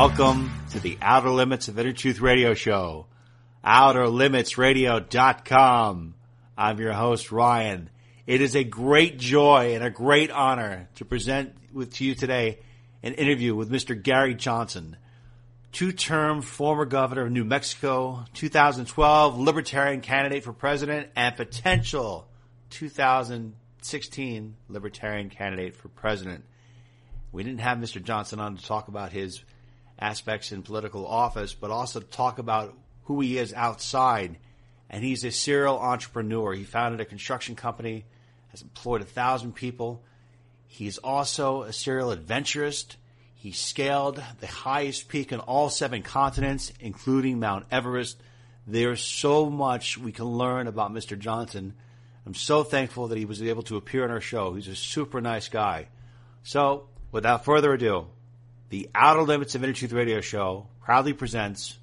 Welcome to the Outer Limits of Inner Truth Radio Show. OuterLimitsRadio.com. I'm your host, Ryan. It is a great joy and a great honor to present with to you today an interview with Mr. Gary Johnson, two-term former governor of New Mexico, 2012 Libertarian candidate for president, and potential 2016 Libertarian candidate for president. We didn't have Mr. Johnson on to talk about his aspects in political office, but also talk about who he is outside. And he's a serial entrepreneur. He founded a construction company, has employed a thousand people. He's also a serial adventurist. He scaled the highest peak in all seven continents, including Mount Everest. There's so much we can learn about Mr. Johnson. I'm so thankful that he was able to appear on our show. He's a super nice guy. So, without further ado, the Outer Limits of Inner Truth Radio Show proudly presents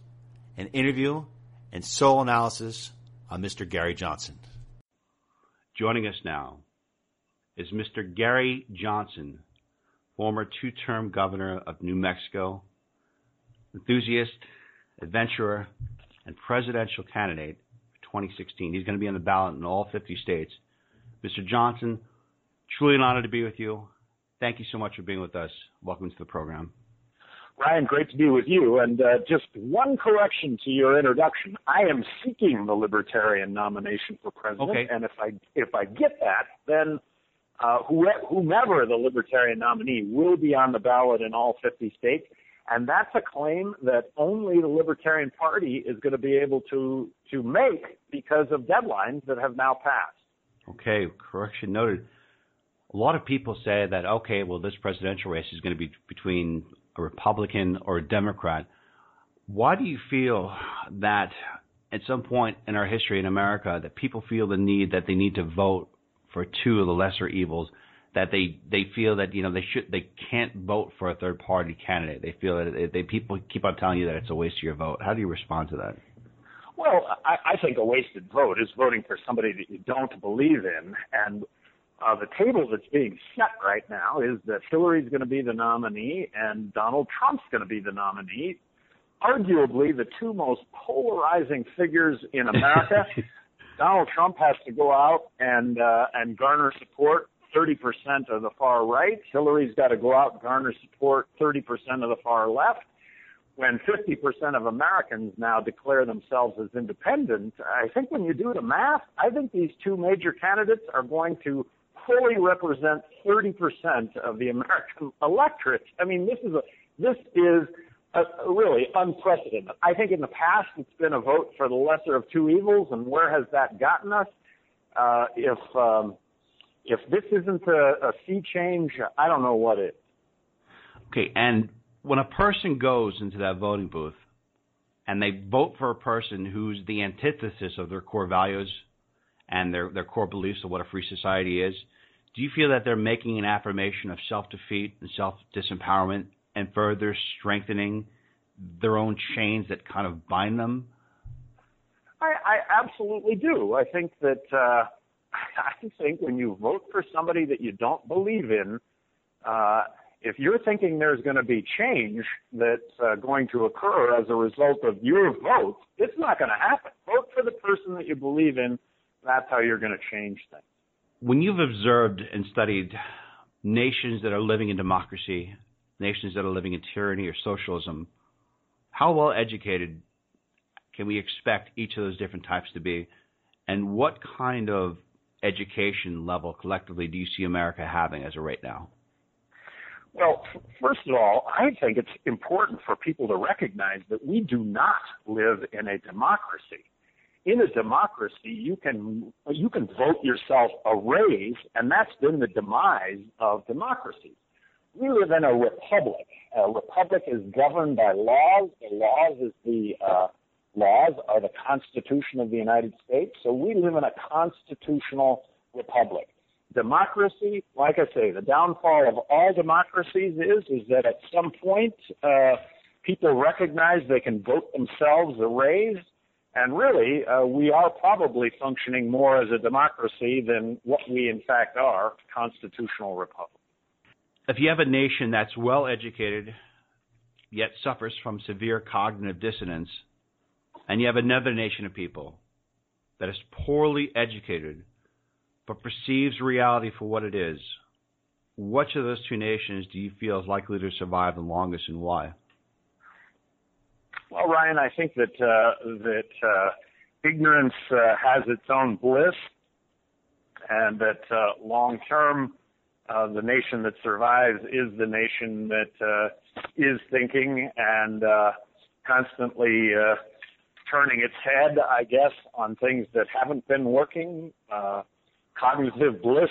an interview and soul analysis on Mr. Gary Johnson. Joining us now is Mr. Gary Johnson, former two term governor of New Mexico, enthusiast, adventurer, and presidential candidate for 2016. He's going to be on the ballot in all 50 states. Mr. Johnson, truly an honor to be with you. Thank you so much for being with us. Welcome to the program. Ryan, great to be with you. And uh, just one correction to your introduction: I am seeking the Libertarian nomination for president, Okay. and if I if I get that, then uh, whomever the Libertarian nominee will be on the ballot in all 50 states. And that's a claim that only the Libertarian Party is going to be able to to make because of deadlines that have now passed. Okay, correction noted. A lot of people say that, okay, well, this presidential race is going to be between a Republican or a Democrat. Why do you feel that at some point in our history in America that people feel the need that they need to vote for two of the lesser evils? That they, they feel that you know they should they can't vote for a third party candidate. They feel that they, people keep on telling you that it's a waste of your vote. How do you respond to that? Well, I, I think a wasted vote is voting for somebody that you don't believe in. And uh, the table that's being set right now is that Hillary's going to be the nominee and Donald Trump's going to be the nominee. Arguably, the two most polarizing figures in America. Donald Trump has to go out and uh, and garner support 30% of the far right. Hillary's got to go out and garner support 30% of the far left when 50% of Americans now declare themselves as independent, I think when you do the math, I think these two major candidates are going to fully represent 30% of the American electorate. I mean, this is a this is a, really unprecedented. I think in the past it's been a vote for the lesser of two evils, and where has that gotten us? Uh, if um, if this isn't a, a sea change, I don't know what is. Okay, and when a person goes into that voting booth and they vote for a person who's the antithesis of their core values and their, their core beliefs of what a free society is, do you feel that they're making an affirmation of self defeat and self disempowerment and further strengthening their own chains that kind of bind them? I, I absolutely do. I think that uh, I think when you vote for somebody that you don't believe in, uh, if you're thinking there's going to be change that's uh, going to occur as a result of your vote, it's not going to happen. Vote for the person that you believe in. That's how you're going to change things. When you've observed and studied nations that are living in democracy, nations that are living in tyranny or socialism, how well educated can we expect each of those different types to be? And what kind of education level collectively do you see America having as of right now? Well, first of all, I think it's important for people to recognize that we do not live in a democracy. In a democracy, you can you can vote yourself a raise, and that's been the demise of democracy. We live in a republic. A republic is governed by laws. The laws is the uh, laws are the Constitution of the United States. So we live in a constitutional republic. Democracy, like I say, the downfall of all democracies is is that at some point uh, people recognize they can vote themselves a raise, and really uh, we are probably functioning more as a democracy than what we in fact are, constitutional republic. If you have a nation that's well educated, yet suffers from severe cognitive dissonance, and you have another nation of people that is poorly educated but perceives reality for what it is, which of those two nations do you feel is likely to survive the longest and why? Well, Ryan, I think that uh, that uh, ignorance uh, has its own bliss, and that uh, long term, uh, the nation that survives is the nation that uh, is thinking and uh, constantly uh, turning its head, I guess, on things that haven't been working. Uh, cognitive bliss.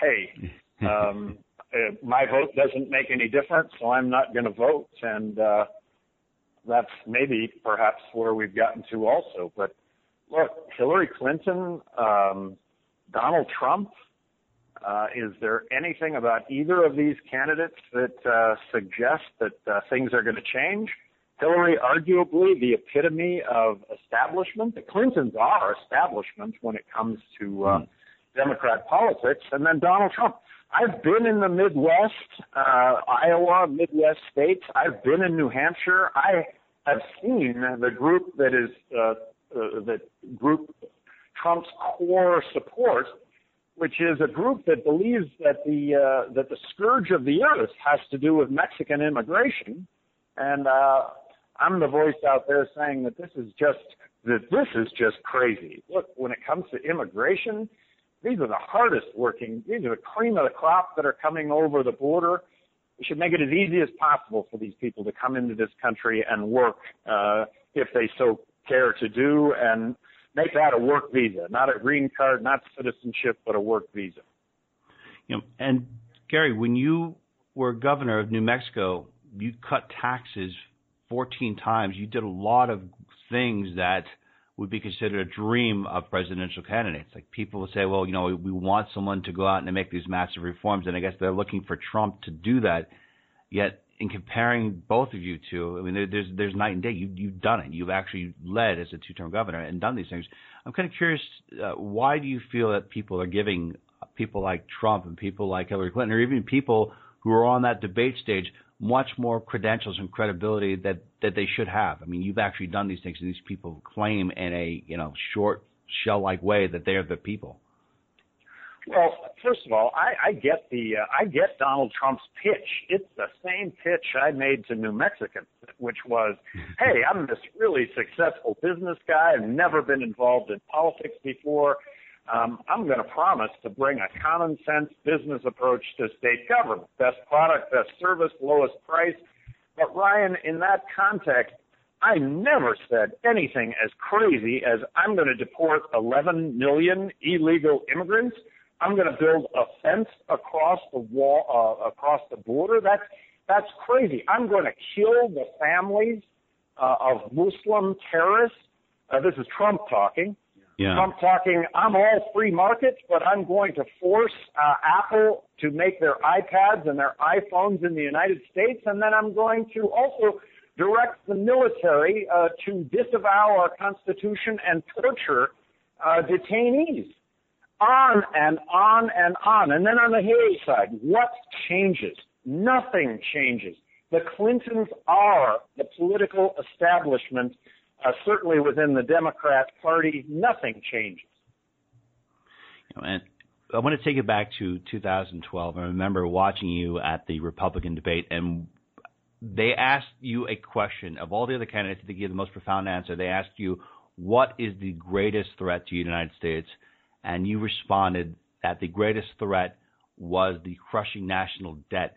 Hey, um, uh, my vote doesn't make any difference, so I'm not going to vote, and uh, that's maybe perhaps where we've gotten to also. But look, Hillary Clinton, um, Donald Trump uh, is there anything about either of these candidates that uh, suggests that uh, things are going to change? Hillary, arguably the epitome of establishment. The Clintons are establishment when it comes to uh, mm. Democrat politics. And then Donald Trump. I've been in the Midwest, uh, Iowa, Midwest states. I've been in New Hampshire. I have seen the group that is uh, uh, that group Trump's core support which is a group that believes that the uh, that the scourge of the earth has to do with Mexican immigration, and uh, I'm the voice out there saying that this is just that this is just crazy. Look, when it comes to immigration, these are the hardest working. These are the cream of the crop that are coming over the border. We should make it as easy as possible for these people to come into this country and work uh, if they so care to do, and make that a work visa, not a green card, not citizenship, but a work visa. You know, and Gary, when you were governor of New Mexico, you cut taxes 14 times. You did a lot of things that would be considered a dream of presidential candidates. Like people would say, well, you know, we want someone to go out and make these massive reforms, and I guess they're looking for Trump to do that. Yet in comparing both of you two, I mean, there's there's night and day. You you've done it. You've actually led as a two-term governor and done these things. I'm kind of curious, uh, why do you feel that people are giving people like Trump and people like Hillary Clinton, or even people who are on that debate stage, much more credentials and credibility that that they should have? I mean, you've actually done these things, and these people claim in a you know short shell-like way that they are the people. Well, first of all, I, I get the uh, I get Donald Trump's pitch. It's the same pitch I made to New Mexicans, which was, "Hey, I'm this really successful business guy. I've never been involved in politics before. Um, I'm going to promise to bring a common sense business approach to state government: best product, best service, lowest price." But Ryan, in that context, I never said anything as crazy as I'm going to deport 11 million illegal immigrants I'm going to build a fence across the wall, uh, across the border. That's that's crazy. I'm going to kill the families uh, of Muslim terrorists. Uh, this is Trump talking. Yeah. Trump talking. I'm all free markets, but I'm going to force uh, Apple to make their iPads and their iPhones in the United States, and then I'm going to also direct the military uh, to disavow our Constitution and torture uh, detainees on and on and on. And then on the Hillary side, what changes? Nothing changes. The Clintons are the political establishment, uh, certainly within the Democrat Party. Nothing changes. and I want to take it back to 2012. I remember watching you at the Republican debate, and they asked you a question of all the other candidates to give the most profound answer. They asked you, "What is the greatest threat to the United States?" and you responded that the greatest threat was the crushing national debt.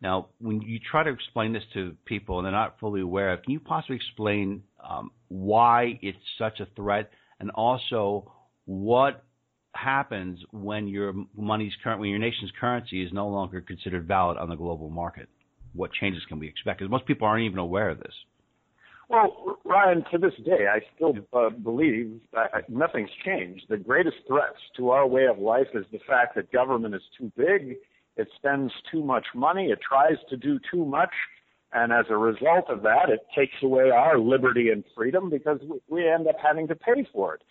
Now, when you try to explain this to people and they're not fully aware of, can you possibly explain um, why it's such a threat, and also what happens when your money's current, when your nation's currency is no longer considered valid on the global market? What changes can we expect? Because most people aren't even aware of this. Well, Ryan, to this day, I still uh, believe that nothing's changed. The greatest threats to our way of life is the fact that government is too big, it spends too much money, it tries to do too much, and as a result of that, it takes away our liberty and freedom because we we end up having to pay for it.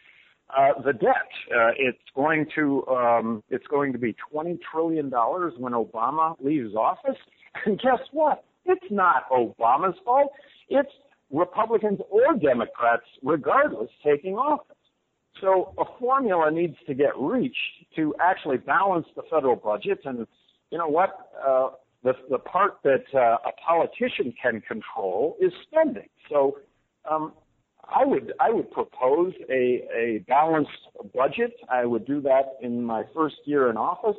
Uh, the debt, uh, it's going to um, it's going to be twenty trillion dollars when Obama leaves office, and guess what? It's not Obama's fault. It's Republicans or Democrats, regardless, taking office. So a formula needs to get reached to actually balance the federal budget. And you know what? Uh, the, the part that uh, a politician can control is spending. So um, I would I would propose a, a balanced budget. I would do that in my first year in office.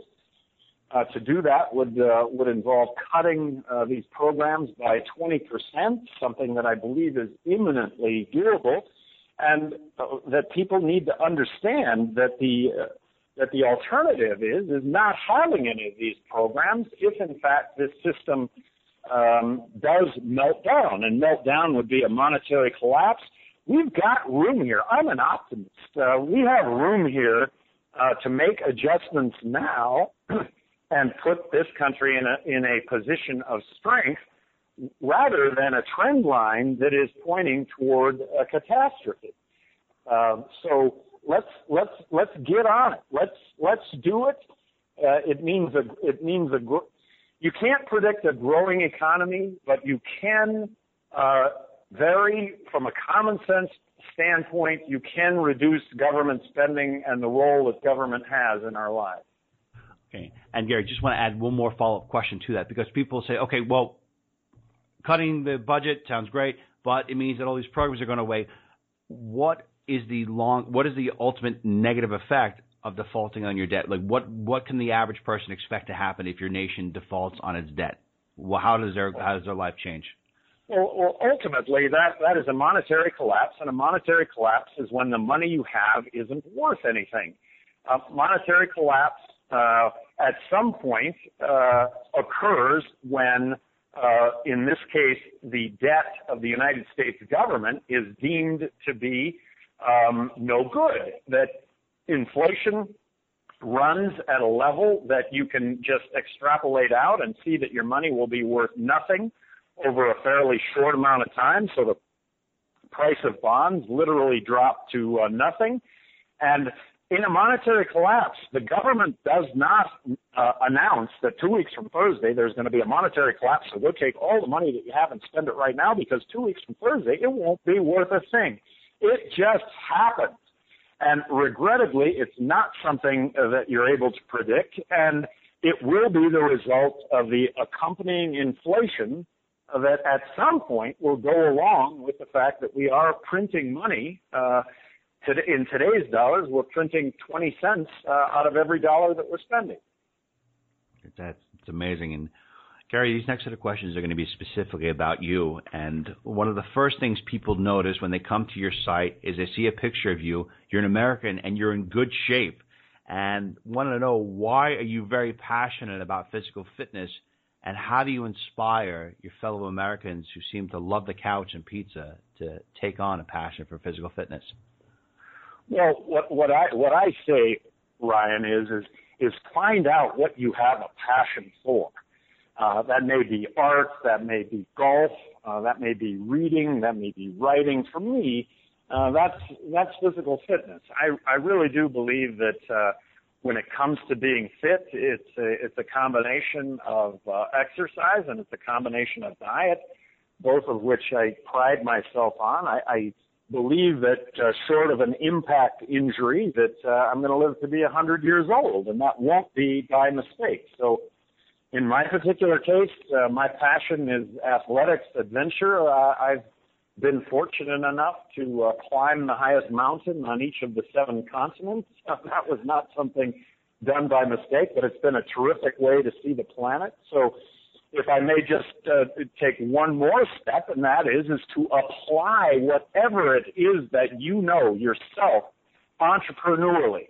Uh, to do that would uh, would involve cutting uh, these programs by 20%, something that I believe is imminently doable, and uh, that people need to understand that the uh, that the alternative is is not having any of these programs if in fact this system um, does melt down, and melt down would be a monetary collapse. We've got room here. I'm an optimist. Uh, we have room here uh to make adjustments now. and put this country in a, in a position of strength rather than a trend line that is pointing toward a catastrophe. Um, so let's let's let's get on it. Let's let's do it. Uh, it means a it means a you can't predict a growing economy, but you can uh, vary from a common sense standpoint. You can reduce government spending and the role that government has in our lives. Okay. And Gary, just want to add one more follow-up question to that because people say, okay, well, cutting the budget sounds great, but it means that all these programs are going away. What is the long? What is the ultimate negative effect of defaulting on your debt? Like, what what can the average person expect to happen if your nation defaults on its debt? Well, how does their how does their life change? Well, well, ultimately, that that is a monetary collapse, and a monetary collapse is when the money you have isn't worth anything. A monetary collapse uh, at some point uh, occurs when, uh, in this case, the debt of the United States government is deemed to be um, no good. That inflation runs at a level that you can just extrapolate out and see that your money will be worth nothing over a fairly short amount of time. So the price of bonds literally drop to uh, nothing. And in a monetary collapse, the government does not uh, announce that two weeks from Thursday there's going to be a monetary collapse. So go take all the money that you have and spend it right now because two weeks from Thursday it won't be worth a thing. It just happens. And regrettably, it's not something that you're able to predict, and it will be the result of the accompanying inflation that at some point will go along with the fact that we are printing money. Uh, today in today's dollars, we're printing 20 cents uh, out of every dollar that we're spending. That's it's amazing. And Gary, these next set of questions are going to be specifically about you. And one of the first things people notice when they come to your site is they see a picture of you. You're an American and you're in good shape. And want to know why are you very passionate about physical fitness and how do you inspire your fellow Americans who seem to love the couch and pizza to take on a passion for physical fitness? Well, what what I what I say, Ryan, is is is find out what you have a passion for. Uh, that may be art, that may be golf, uh, that may be reading, that may be writing. For me, uh, that's that's physical fitness. I I really do believe that uh, when it comes to being fit, it's a, it's a combination of uh, exercise and it's a combination of diet, both of which I pride myself on. I, I believe that uh, short of an impact injury that uh, I'm going to live to be 100 years old, and that won't be by mistake. So, in my particular case, uh, my passion is athletics, adventure. Uh, I've been fortunate enough to uh, climb the highest mountain on each of the seven continents. that was not something done by mistake, but it's been a terrific way to see the planet. So if I may just uh, take one more step, and that is is to apply whatever it is that you know yourself entrepreneurially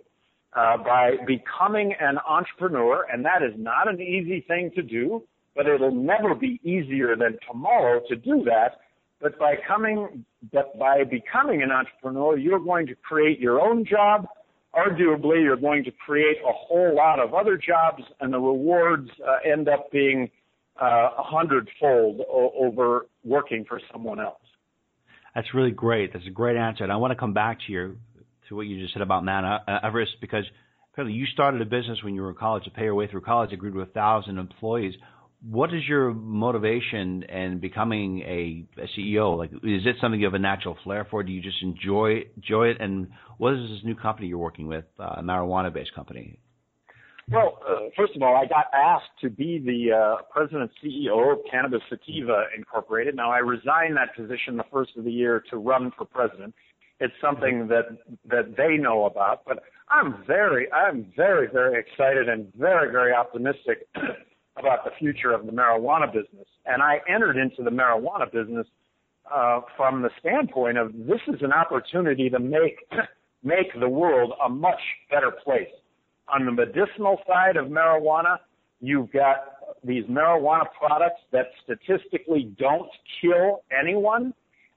uh, by becoming an entrepreneur, and that is not an easy thing to do, but it'll never be easier than tomorrow to do that but by coming, but by becoming an entrepreneur, you're going to create your own job. Arguably, you're going to create a whole lot of other jobs, and the rewards uh, end up being uh, a hundredfold o- over working for someone else. That's really great. That's a great answer, and I want to come back to your to what you just said about Mount Everest because apparently you started a business when you were in college to pay your way through college. It grew to a thousand employees what is your motivation in becoming a, a, CEO? Like, is it something you have a natural flair for? Do you just enjoy enjoy it? And what is this new company you're working with, uh, a marijuana-based company? Well, uh, first of all, I got asked to be the uh, president CEO of Cannabis Sativa Incorporated. Now, I resigned that position the first of the year to run for president. It's something that that they know about, but I'm very, I'm very, very excited and very, very optimistic about the future of the marijuana business. And I entered into the marijuana business uh, from the standpoint of this is an opportunity to make make the world a much better place. On the medicinal side of marijuana, you've got these marijuana products that statistically don't kill anyone,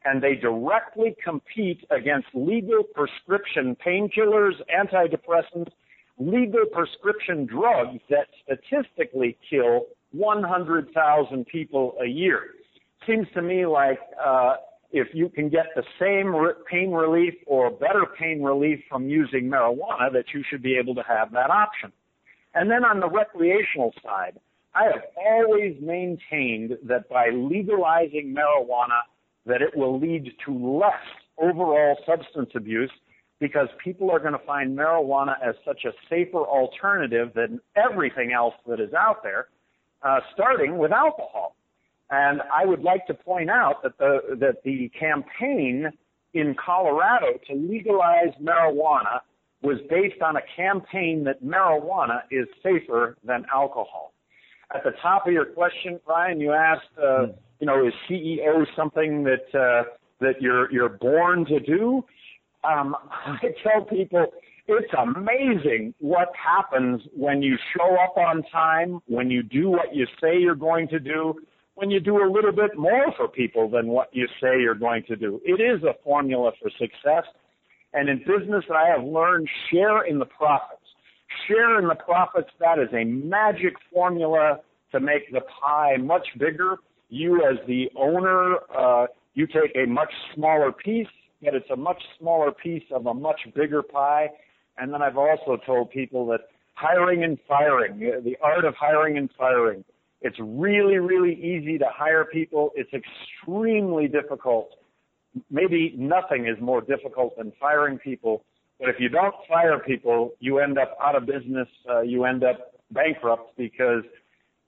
and they directly compete against legal prescription painkillers, antidepressants, legal prescription drugs that statistically kill 100,000 people a year. Seems to me like uh, if you can get the same re- pain relief or better pain relief from using marijuana, that you should be able to have that option. And then on the recreational side, I have always maintained that by legalizing marijuana, that it will lead to less overall substance abuse because people are going to find marijuana as such a safer alternative than everything else that is out there, uh, starting with alcohol. And I would like to point out that the that the campaign in Colorado to legalize marijuana was based on a campaign that marijuana is safer than alcohol. At the top of your question, Ryan, you asked, uh, you know, is CEO something that uh, that you're you're born to do? Um, I tell people it's amazing what happens when you show up on time, when you do what you say you're going to do, when you do a little bit more for people than what you say you're going to do. It is a formula for success. And in business, I have learned share in the profits. Share in the profits, that is a magic formula to make the pie much bigger. You, as the owner, uh, you take a much smaller piece yet it's a much smaller piece of a much bigger pie. And then I've also told people that hiring and firing, the art of hiring and firing, it's really, really easy to hire people. It's extremely difficult. Maybe nothing is more difficult than firing people. But if you don't fire people, you end up out of business. Uh, you end up bankrupt because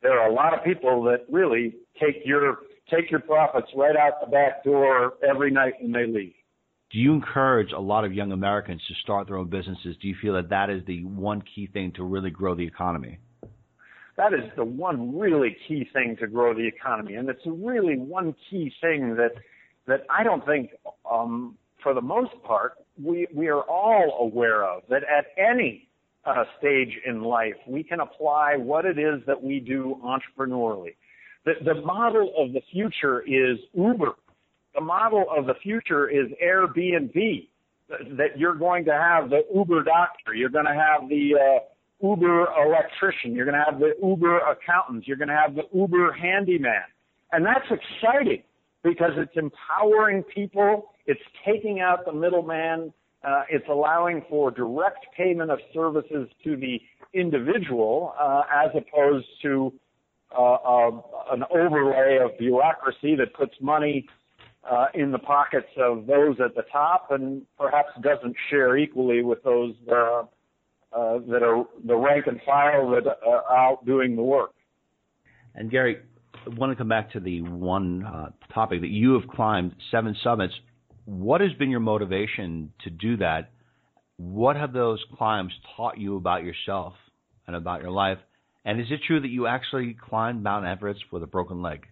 there are a lot of people that really take your take your profits right out the back door every night when they leave do you encourage a lot of young Americans to start their own businesses? Do you feel that that is the one key thing to really grow the economy? That is the one really key thing to grow the economy, and it's really one key thing that that I don't think, um, for the most part, we we are all aware of. That at any uh, stage in life, we can apply what it is that we do entrepreneurially. The, the model of the future is Uber. The model of the future is Airbnb. That you're going to have the Uber doctor, you're going to have the uh, Uber electrician, you're going to have the Uber accountant, you're going to have the Uber handyman. And that's exciting because it's empowering people, it's taking out the middleman, uh, it's allowing for direct payment of services to the individual uh, as opposed to uh, uh, an overlay of bureaucracy that puts money uh, in the pockets of those at the top and perhaps doesn't share equally with those uh, that are the rank and file that are out doing the work. And Gary, I want to come back to the one topic that you have climbed seven summits. What has been your motivation to do that? What have those climbs taught you about yourself and about your life? And is it true that you actually climbed Mount Everest with a broken leg?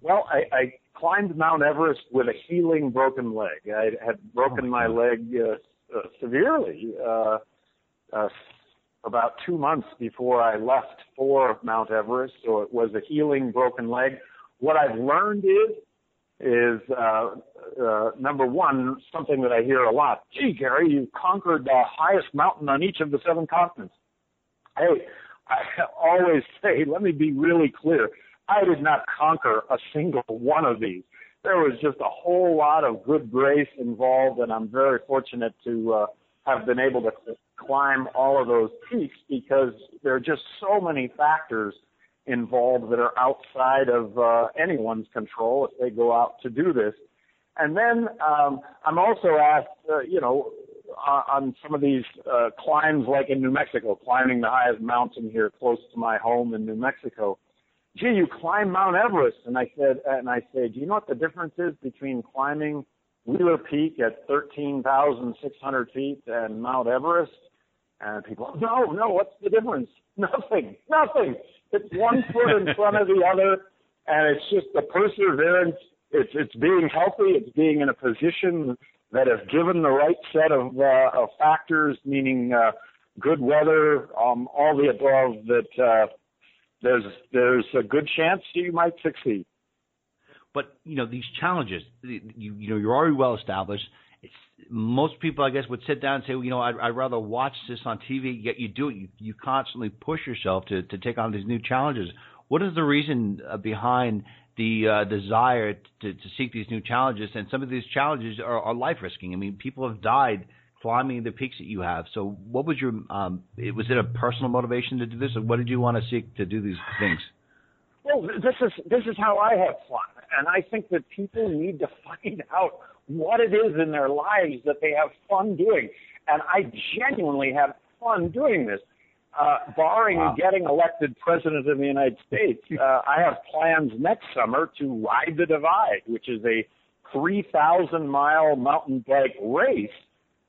Well, I, I climbed Mount Everest with a healing broken leg. I had broken oh my, my leg uh, uh, severely uh, uh, about two months before I left for Mount Everest, so it was a healing broken leg. What I've learned is is uh, uh, number one, something that I hear a lot. Gee, Gary, you conquered the highest mountain on each of the seven continents. Hey, I always say, let me be really clear. I did not conquer a single one of these. There was just a whole lot of good grace involved, and I'm very fortunate to uh, have been able to climb all of those peaks because there are just so many factors involved that are outside of uh, anyone's control if they go out to do this. And then um, I'm also asked, uh, you know, on, some of these uh, climbs, like in New Mexico, climbing the highest mountain here close to my home in New Mexico. Gee, you climb Mount Everest, and I said, and I say, do you know what the difference is between climbing Wheeler Peak at 13,600 feet and Mount Everest? And people, no, no, what's the difference? Nothing, nothing. It's one foot in front of the other, and it's just the perseverance. It's it's being healthy. It's being in a position that if given the right set of, uh, of factors, meaning uh, good weather, um, all the above, that uh, there's there's a good chance you might succeed. But you know these challenges, you you know you're already well established. It's, most people, I guess, would sit down and say, well, you know, I'd, I'd rather watch this on TV. Yet you do it. You, you constantly push yourself to to take on these new challenges. What is the reason uh, behind the uh, desire to, to seek these new challenges? And some of these challenges are, are life risking. I mean, people have died climbing the peaks that you have. So, what was your um, was it a personal motivation to do this, or what did you want to seek to do these things? Well, this is this is how I have fun, and I think that people need to find out what it is in their lives that they have fun doing. And I genuinely have fun doing this. Uh, barring wow. getting elected president of the United States, uh, I have plans next summer to ride the Divide, which is a 3,000 mile mountain bike race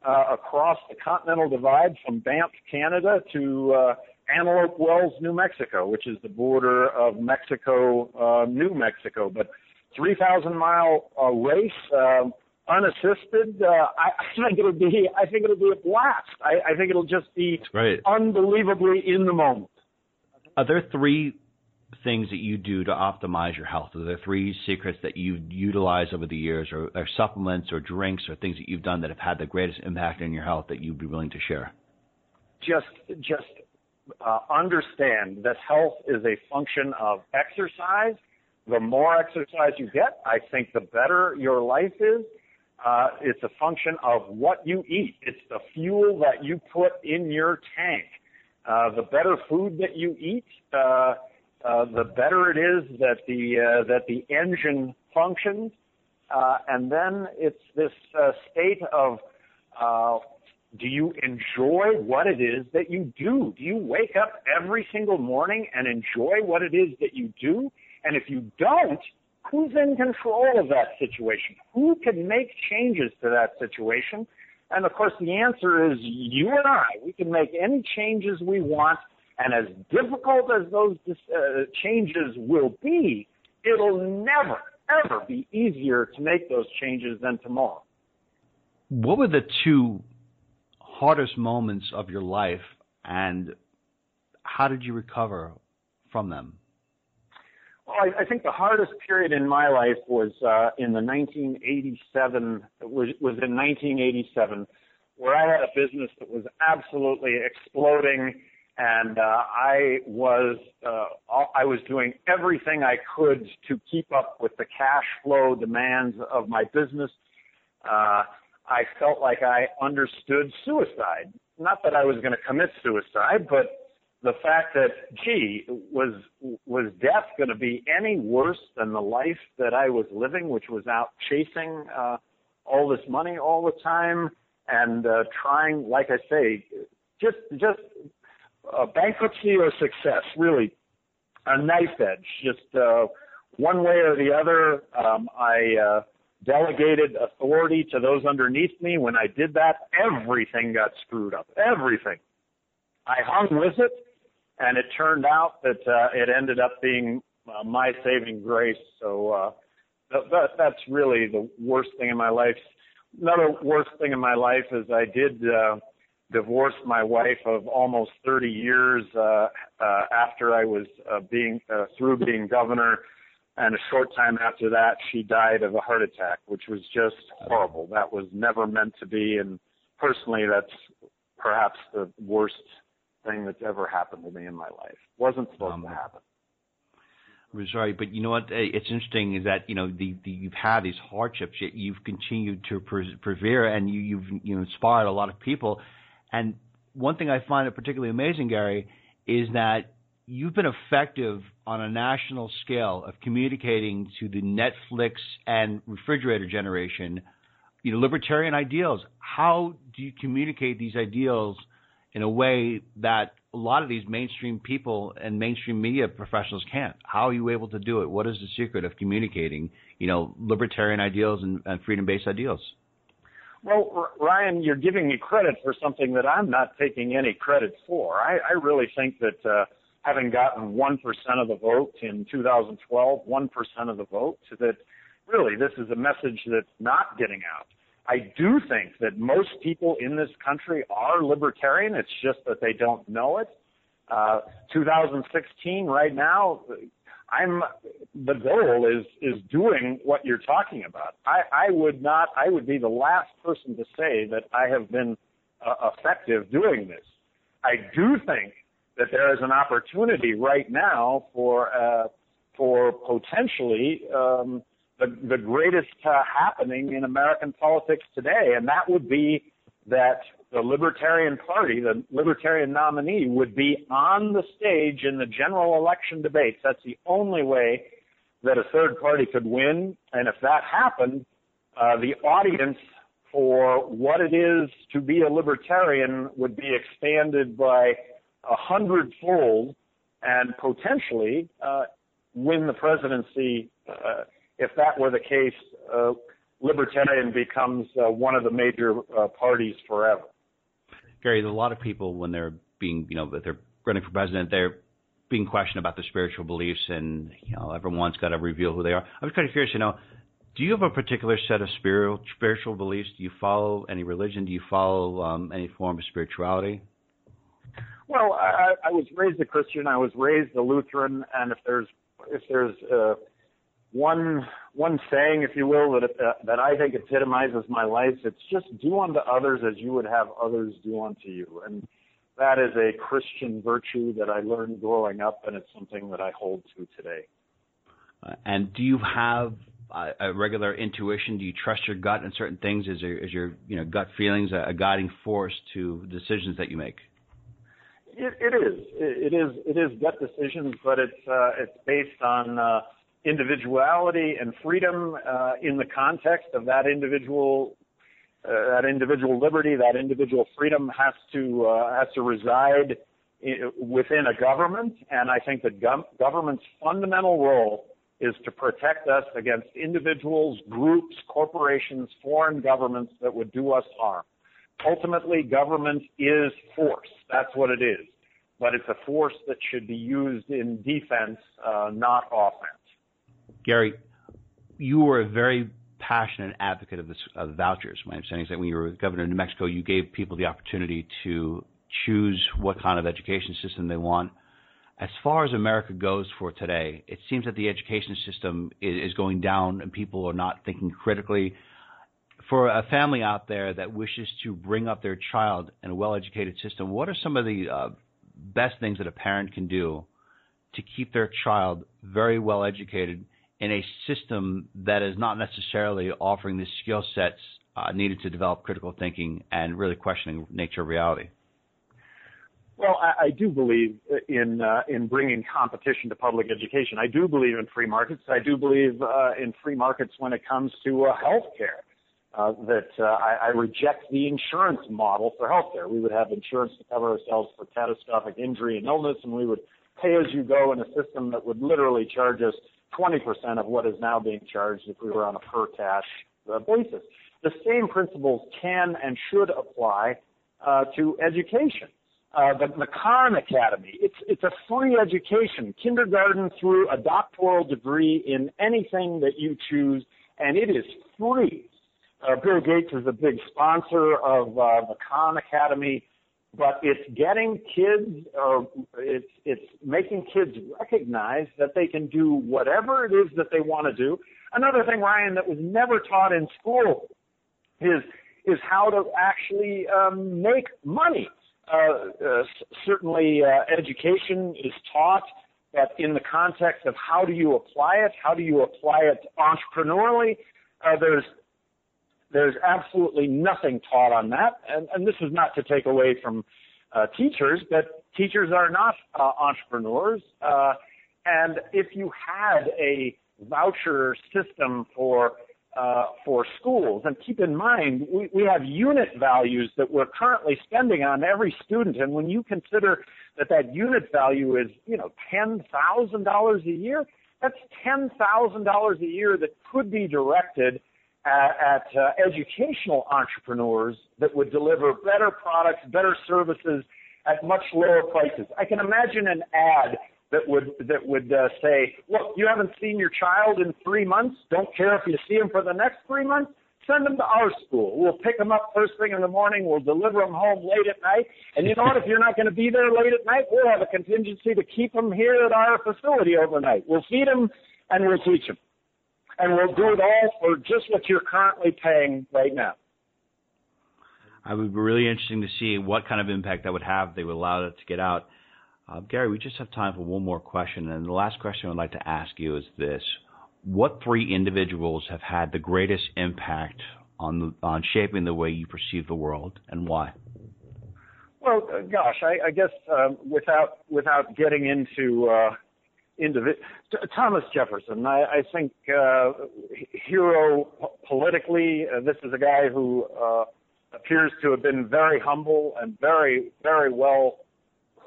uh, across the Continental Divide from Banff, Canada to uh, Antelope Wells, New Mexico, which is the border of Mexico, uh, New Mexico. But 3,000 mile uh, race, uh, unassisted. Uh, I, I think it'll be. I think it'll be a blast. I, I think it'll just be unbelievably in the moment. Are there three things that you do to optimize your health? Are there three secrets that you utilize over the years, or, or supplements, or drinks, or things that you've done that have had the greatest impact on your health that you'd be willing to share? Just, just uh, understand that health is a function of exercise. The more exercise you get, I think the better your life is. Uh, it's a function of what you eat. It's the fuel that you put in your tank. Uh, the better food that you eat, uh, uh, the better it is that the uh, that the engine functions. Uh, and then it's this uh, state of uh, do you enjoy what it is that you do? Do you wake up every single morning and enjoy what it is that you do? And if you don't, who's in control of that situation? Who can make changes to that situation? And of course, the answer is you and I. We can make any changes we want, and as difficult as those uh, changes will be, it'll never, ever be easier to make those changes than tomorrow. What were the two hardest moments of your life, and how did you recover from them? Well, I, I think the hardest period in my life was uh, in the 1987 was was in 1987, where I had a business that was absolutely exploding, and uh, I was uh, I was doing everything I could to keep up with the cash flow demands of my business. Uh, I felt like I understood suicide. Not that I was going to commit suicide, but the fact that, gee, was was death going to be any worse than the life that I was living, which was out chasing uh, all this money all the time and uh, trying, like I say, just just uh, bankruptcy or success, really, a knife edge, just uh, one way or the other. Um, I uh, delegated authority to those underneath me. When I did that, everything got screwed up. Everything. I hung with it and it turned out that uh, it ended up being uh, my saving grace. So uh, that, that, that's really the worst thing in my life. Another worst thing in my life is I did uh, divorce my wife of almost 30 years uh, uh, after I was uh, being uh, through being governor, and a short time after that, she died of a heart attack, which was just horrible. That was never meant to be, and personally, that's perhaps the worst thing that's ever happened to me in my life. Wasn't supposed um, to happen. I'm sorry, but you know what? It's interesting is that you know the, the you've had these hardships, yet you've continued to persevere, and you, you've you know inspired a lot of people. And one thing I find it particularly amazing, Gary, is that you've been effective on a national scale of communicating to the Netflix and refrigerator generation, you know, libertarian ideals. How do you communicate these ideals in a way that a lot of these mainstream people and mainstream media professionals can't. How are you able to do it? What is the secret of communicating, you know, libertarian ideals and, and freedom-based ideals? Well, Ryan, you're giving me credit for something that I'm not taking any credit for. I, I really think that uh, having gotten 1% of the vote in 2012, 1% of the vote, that really this is a message that's not getting out. I do think that most people in this country are libertarian. It's just that they don't know it. Uh, 2016, right now, I'm the goal is is doing what you're talking about. I, I would not. I would be the last person to say that I have been uh, effective doing this. I do think that there is an opportunity right now for uh, for potentially um, the, the greatest uh, happening in American politics today, and that would be that the Libertarian Party, the Libertarian nominee, would be on the stage in the general election debates. That's the only way that a third party could win. And if that happened, uh, the audience for what it is to be a libertarian would be expanded by a hundredfold and potentially uh, win the presidency uh, if that were the case, uh, libertarian becomes uh, one of the major uh, parties forever. Gary, a lot of people when they're being, you know, that they're running for president, they're being questioned about their spiritual beliefs, and you know, everyone's got to reveal who they are. I was kind of curious, you know, do you have a particular set of spiritual spiritual beliefs? Do you follow any religion? Do you follow um, any form of spirituality? Well, I, I was raised a Christian. I was raised a Lutheran, and if there's if there's uh, one one saying, if you will, that uh, that I think epitomizes my life. It's just do unto others as you would have others do unto you, and that is a Christian virtue that I learned growing up, and it's something that I hold to today. Uh, and do you have a, a regular intuition? Do you trust your gut in certain things? Is your is your you know gut feelings a, a guiding force to decisions that you make? It, it is. It is. It is gut decisions, but it's uh, it's based on. Uh, individuality and freedom uh, in the context of that individual uh, that individual liberty, that individual freedom has to uh, has to reside in, within a government, and I think that gov- government's fundamental role is to protect us against individuals, groups, corporations, foreign governments that would do us harm. Ultimately, government is force. That's what it is. But it's a force that should be used in defense, uh, not offense. Gary, you were a very passionate advocate of this of vouchers. My understanding is that when you were governor of New Mexico, you gave people the opportunity to choose what kind of education system they want. As far as America goes for today, it seems that the education system is, is going down and people are not thinking critically. For a family out there that wishes to bring up their child in a well-educated system, what are some of the uh, best things that a parent can do to keep their child very well educated in a system that is not necessarily offering the skill sets uh, needed to develop critical thinking and really questioning nature of reality? Well, I, I do believe in uh, in bringing competition to public education. I do believe in free markets. I do believe uh, in free markets when it comes to uh, health care. Uh, that uh, I, I reject the insurance model for healthcare. We would have insurance to cover ourselves for catastrophic injury and illness, and we would pay as you go in a system that would literally charge us 20% of what is now being charged if we were on a per cash uh, basis. The same principles can and should apply uh, to education. Uh, the, the Khan Academy, it's, it's a free education, kindergarten through a doctoral degree in anything that you choose, and it is free. Uh, Bill Gates is a big sponsor of uh, the Khan Academy. But it's getting kids or it's it's making kids recognize that they can do whatever it is that they want to do. Another thing, Ryan, that was never taught in school is is how to actually um, make money. Uh, uh, certainly, uh, education is taught, but in the context of how do you apply it, how do you apply it entrepreneurially, uh, there's there's absolutely nothing taught on that, and, and this is not to take away from uh, teachers, but teachers are not uh, entrepreneurs. Uh, and if you had a voucher system for uh, for schools, and keep in mind we, we have unit values that we're currently spending on every student, and when you consider that that unit value is you know ten thousand dollars a year, that's ten thousand dollars a year that could be directed at, at uh, educational entrepreneurs that would deliver better products, better services at much lower prices. I can imagine an ad that would that would uh, say, "Look, you haven't seen your child in three months. Don't care if you see him for the next three months. Send them to our school. We'll pick them up first thing in the morning. We'll deliver them home late at night. And you know what? If you're not going to be there late at night, we'll have a contingency to keep them here at our facility overnight. We'll feed them and we'll teach them and we'll do it all for just what you're currently paying right now. I would be really interesting to see what kind of impact that would have. They would allow it to get out. Uh, Gary, we just have time for one more question, and the last question I'd like to ask you is this: What three individuals have had the greatest impact on on shaping the way you perceive the world, and why? Well, uh, gosh, I, I guess uh, without without getting into uh, individual. Thomas Jefferson, I, I think uh, hero politically. Uh, this is a guy who uh, appears to have been very humble and very, very well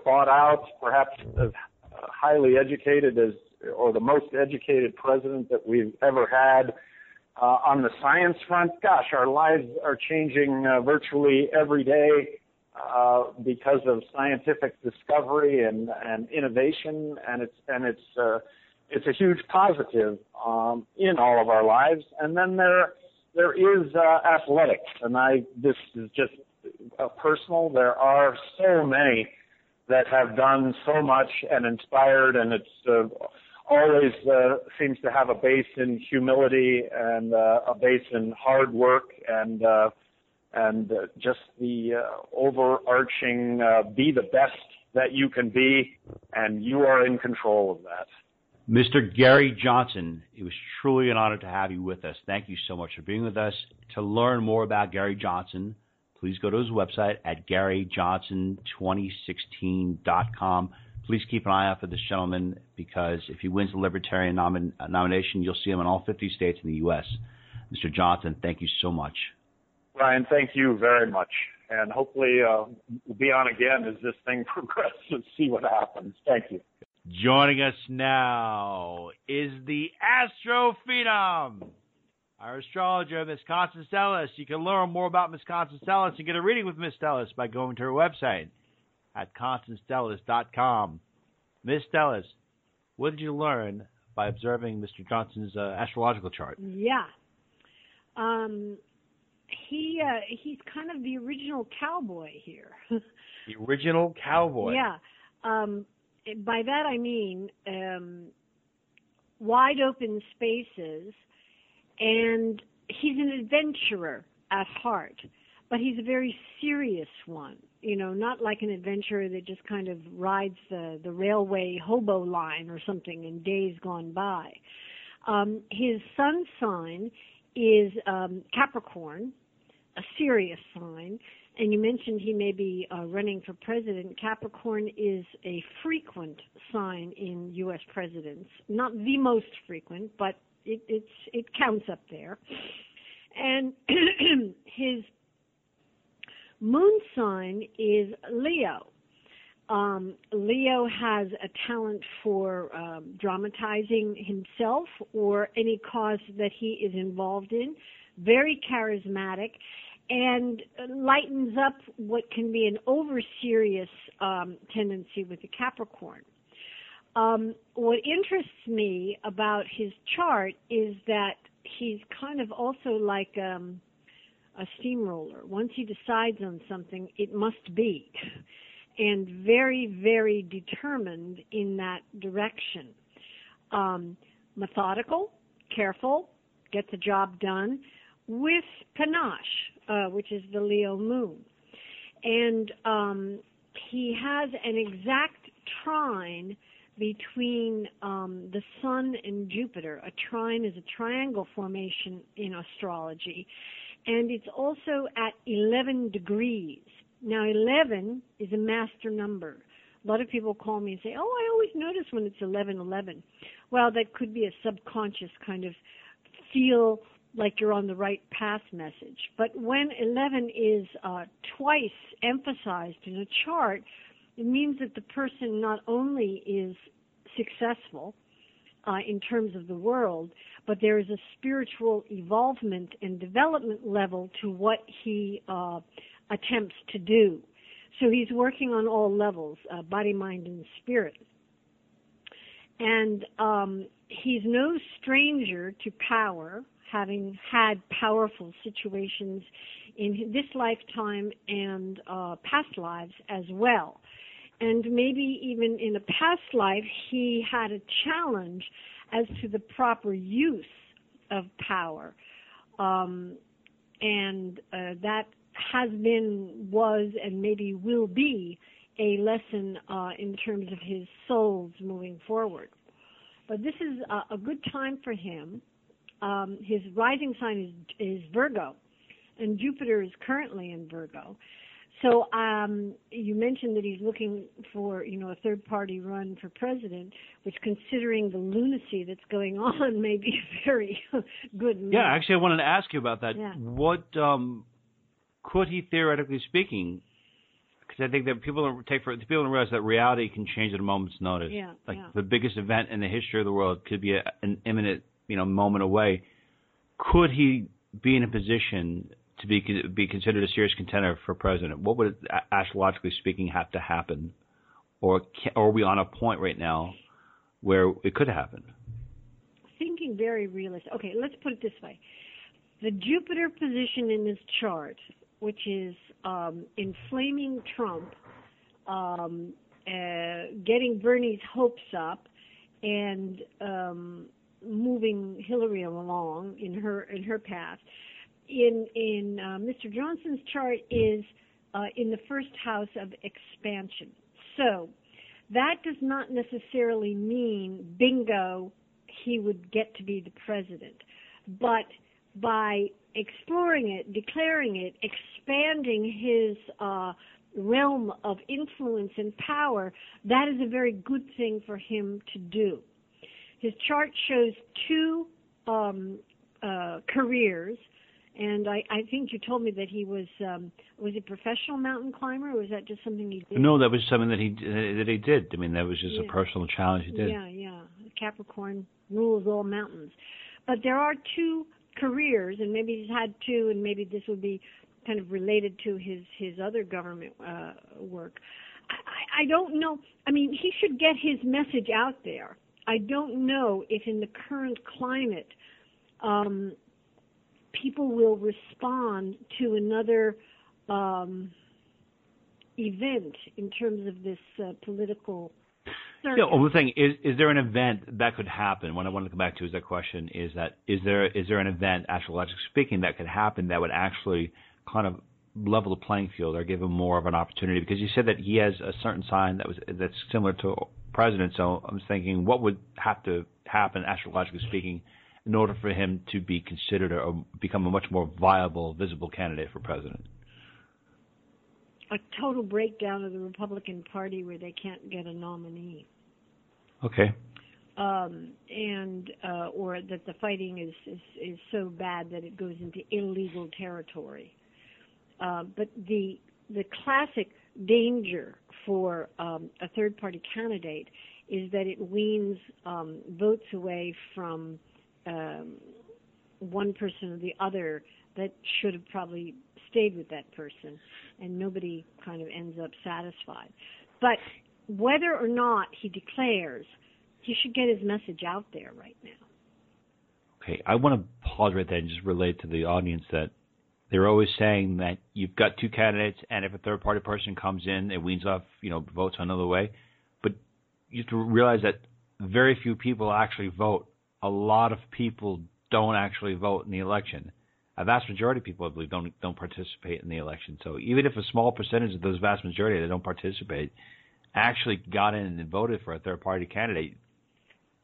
thought out. Perhaps as highly educated as, or the most educated president that we've ever had. Uh, on the science front, gosh, our lives are changing uh, virtually every day uh, because of scientific discovery and, and innovation, and it's and it's uh, it's a huge positive um, in all of our lives. And then there there is uh, athletics, and I this is just uh, personal. There are so many that have done so much and inspired, and it's uh, always uh, seems to have a base in humility and uh, a base in hard work and uh, and just the uh, overarching uh, be the best that you can be, and you are in control of that. Mr. Gary Johnson, it was truly an honor to have you with us. Thank you so much for being with us. To learn more about Gary Johnson, please go to his website at garyjohnson2016.com. Please keep an eye out for this gentleman because if he wins the Libertarian nomin- nomination, you'll see him in all 50 states in the U.S. Mr. Johnson, thank you so much. Ryan, thank you very much. And hopefully uh, we'll be on again as this thing progresses, and see what happens. Thank you. Joining us now is the Astro Phenom, our astrologer, Miss Constance Stellas. You can learn more about Miss Constance Stellas and get a reading with Miss Stellas by going to her website at constancestellas.com. Miss Stellas, what did you learn by observing Mr. Johnson's uh, astrological chart? Yeah. Um, he uh, he's kind of the original cowboy here. the original cowboy. Yeah. Um, by that I mean um, wide open spaces, and he's an adventurer at heart, but he's a very serious one. You know, not like an adventurer that just kind of rides the the railway hobo line or something in days gone by. Um, his sun sign is um, Capricorn, a serious sign. And you mentioned he may be uh, running for president. Capricorn is a frequent sign in U.S. presidents, not the most frequent, but it, it's it counts up there. And his moon sign is Leo. Um, Leo has a talent for um, dramatizing himself or any cause that he is involved in. Very charismatic and lightens up what can be an over serious um, tendency with the Capricorn. Um, what interests me about his chart is that he's kind of also like um, a steamroller. Once he decides on something, it must be, and very, very determined in that direction. Um, methodical, careful, get the job done with panache, uh, which is the Leo moon. And um, he has an exact trine between um, the Sun and Jupiter. A trine is a triangle formation in astrology, and it's also at 11 degrees. Now, 11 is a master number. A lot of people call me and say, "Oh, I always notice when it's 11 11." Well, that could be a subconscious kind of feel like you're on the right path message. But when 11 is uh, twice emphasized in a chart, it means that the person not only is successful uh, in terms of the world, but there is a spiritual evolvement and development level to what he uh, attempts to do. So he's working on all levels, uh, body, mind, and spirit. And um, he's no stranger to power, having had powerful situations in this lifetime and uh, past lives as well. And maybe even in a past life, he had a challenge as to the proper use of power. Um, and uh, that has been, was, and maybe will be a lesson uh, in terms of his souls moving forward. But this is a, a good time for him. Um, his rising sign is, is Virgo, and Jupiter is currently in Virgo. So um, you mentioned that he's looking for, you know, a third-party run for president, which, considering the lunacy that's going on, may be a very good. Move. Yeah, actually, I wanted to ask you about that. Yeah. What um, could he, theoretically speaking, because I think that people don't take for people don't realize that reality can change at a moment's notice. Yeah, like yeah. the biggest event in the history of the world could be a, an imminent, you know, moment away. Could he be in a position to be be considered a serious contender for president? What would, astrologically speaking, have to happen, or can, or are we on a point right now where it could happen? Thinking very realistic. Okay, let's put it this way: the Jupiter position in this chart, which is um, inflaming Trump, um, uh, getting Bernie's hopes up, and um, moving Hillary along in her in her path. In in uh, Mr. Johnson's chart is uh, in the first house of expansion. So that does not necessarily mean bingo he would get to be the president, but by exploring it, declaring it, expanding his uh, realm of influence and power, that is a very good thing for him to do. His chart shows two um, uh, careers, and I, I think you told me that he was um, was a professional mountain climber, or was that just something he did? No, that was something that he that he did. I mean, that was just Yeah. a personal challenge he did. Yeah, yeah. Capricorn rules all mountains. But there are two careers, and maybe he's had two, and maybe this would be kind of related to his his other government uh, work. I, I don't know. I mean, he should get his message out there. I don't know if in the current climate, um, people will respond to another um, event in terms of this uh, political. Yeah, circuit. well, the thing is, is there an event that could happen? What I want to come back to is that question: is that is there is there an event, astrologically speaking, that could happen that would actually kind of level the playing field or give him more of an opportunity? Because you said that he has a certain sign that was that's similar to president. So I'm thinking, what would have to happen, astrologically speaking, in order for him to be considered or become a much more viable, visible candidate for president? a total breakdown of the Republican Party where they can't get a nominee, Okay. um, and uh, or that the fighting is, is is so bad that it goes into illegal territory. Uh, but the the classic danger for um, a third party candidate is that it weans um, votes away from um, one person or the other that should have probably stayed with that person, and nobody kind of ends up satisfied. But whether or not he declares, he should get his message out there right now. Okay, I want to pause right there and just relate to the audience that they're always saying that you've got two candidates, and if a third party person comes in, it weans off, you know, votes another way. But you have to realize that very few people actually vote. A lot of people don't actually vote in the election. A vast majority of people, I believe, don't don't participate in the election. So even if a small percentage of those vast majority that don't participate actually got in and voted for a third party candidate,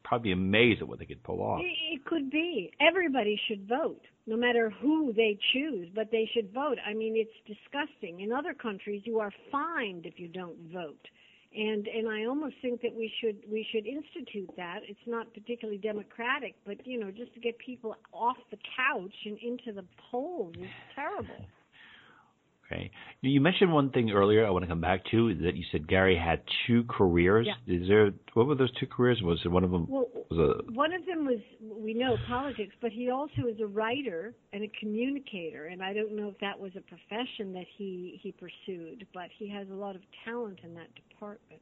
probably amazed at what they could pull off. It could be. Everybody should vote, no matter who they choose, but they should vote. I mean, it's disgusting. In other countries, you are fined if you don't vote. And and I almost think that we should we should institute that. It's not particularly democratic, but you know, just to get people off the couch and into the polls is terrible. Okay. You mentioned one thing earlier. I want to come back to that. You said Gary had two careers. Yeah. Is there what were those two careers? Was it one of them? Well, was a one of them was we know politics, but he also is a writer and a communicator, and I don't know if that was a profession that he he pursued, but he has a lot of talent in that department.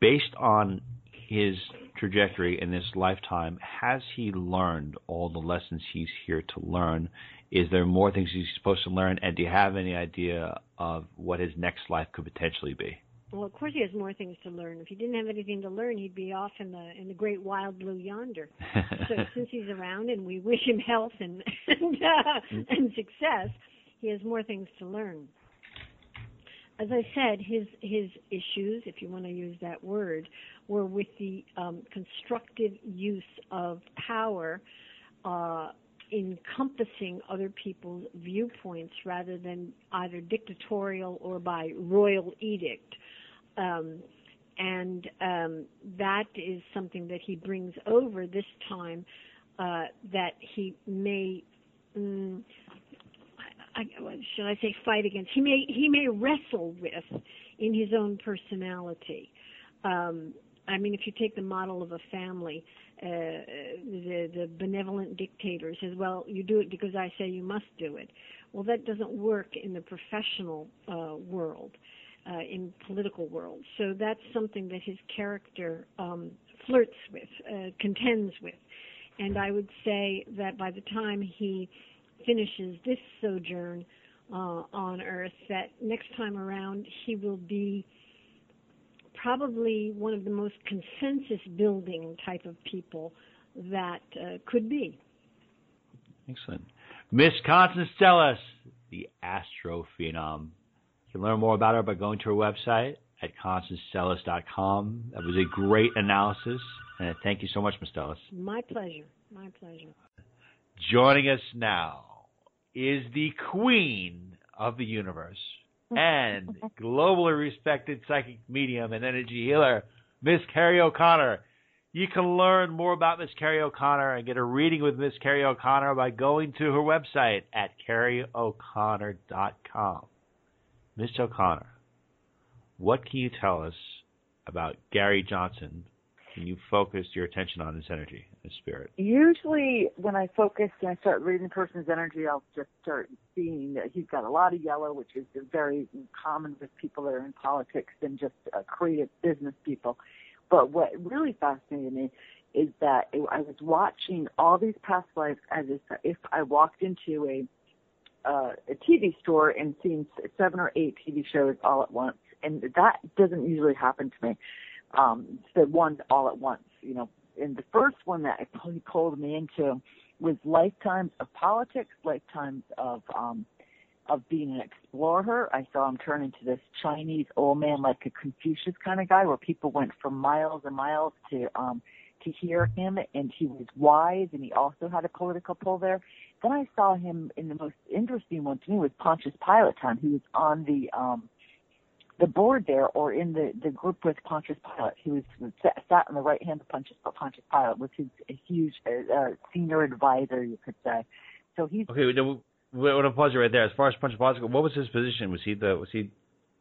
based on his trajectory in this lifetime, has he learned all the lessons he's here to learn? Is there more things he's supposed to learn? And do you have any idea of what his next life could potentially be? Well, of course, he has more things to learn. If he didn't have anything to learn, he'd be off in the in the great wild blue yonder. so since he's around, and we wish him health and and, uh, and success, he has more things to learn. As I said, his his issues, if you want to use that word, were with the um, constructive use of power, uh, encompassing other people's viewpoints rather than either dictatorial or by royal edict. Um, and um, that is something that he brings over this time uh, that he may. Mm, I, should I say fight against? He may he may wrestle with in his own personality. Um, I mean, if you take the model of a family, uh, the the benevolent dictator says, "Well, you do it because I say you must do it." Well, that doesn't work in the professional uh, world, uh, in political world. So that's something that his character um, flirts with, uh, contends with, and I would say that by the time he finishes this sojourn uh, on Earth, that next time around he will be probably one of the most consensus building type of people that uh, could be. Excellent. Miss Constance Stellas, the astro phenom. You can learn more about her by going to her website at constancestellas.com. That was a great analysis. And thank you so much, Ms. Stellas. My pleasure. My pleasure. Joining us now is the queen of the universe and globally respected psychic medium and energy healer, Miss Carrie O'Connor. You can learn more about Miss Carrie O'Connor and get a reading with Miss Carrie O'Connor by going to her website at carrieoconnor.com. Miss O'Connor, what can you tell us about Gary Johnson when you focus your attention on his energy, spirit? Usually, when I focus and I start reading the person's energy, I'll just start seeing that he's got a lot of yellow, which is very common with people that are in politics and just uh, creative business people. But what really fascinated me is that it, I was watching all these past lives as if, if I walked into a uh, a TV store and seen seven or eight TV shows all at once, and that doesn't usually happen to me. Um, the one all at once, you know. And the first one that he pulled me into was lifetimes of politics, lifetimes of um, of being an explorer. I saw him turn into this Chinese old man, like a Confucius kind of guy, where people went for miles and miles to um, to hear him, and he was wise, and he also had a political pull there. Then I saw him in the most interesting one to me was Pontius Pilate time. He was on the um, the board there, or in the the group with Pontius Pilate. He was sat, on the right hand of Pontius Pontius Pilate, was his a huge uh, uh, senior advisor, you could say. So he's Okay, we want to pause you right there. As far as Pontius, what was his position? Was he the was he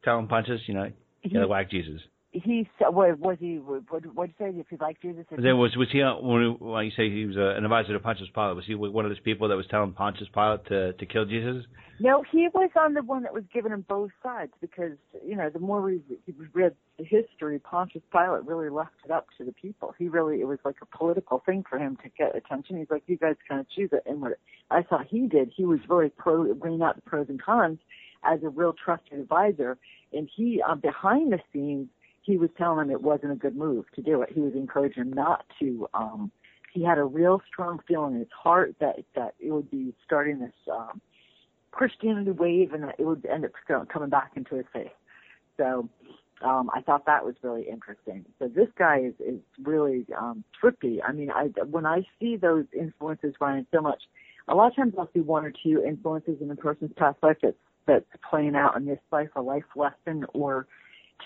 telling Pontius, You know, you gotta whack Jesus. He what was he? What what did you say? If he liked Jesus? Then was was he uh, when, when you say he was uh, an advisor to Pontius Pilate? Was he one of those people that was telling Pontius Pilate to to kill Jesus? No, he was on the one that was giving him both sides because you know the more we read the history, Pontius Pilate really left it up to the people. He really it was like a political thing for him to get attention. He's like, you guys kind of choose it. And what I thought he did, he was very pro bringing out the pros and cons as a real trusted advisor, and he um, behind the scenes he was telling him it wasn't a good move to do it. He was encouraging him not to. Um, he had a real strong feeling in his heart that that it would be starting this um, Christianity wave, and that it would end up coming back into his faith. So um, I thought that was really interesting. So this guy is is really um, trippy. I mean, I when I see those influences running so much, a lot of times I'll see one or two influences in a person's past life that's that's playing out in this life, a life lesson or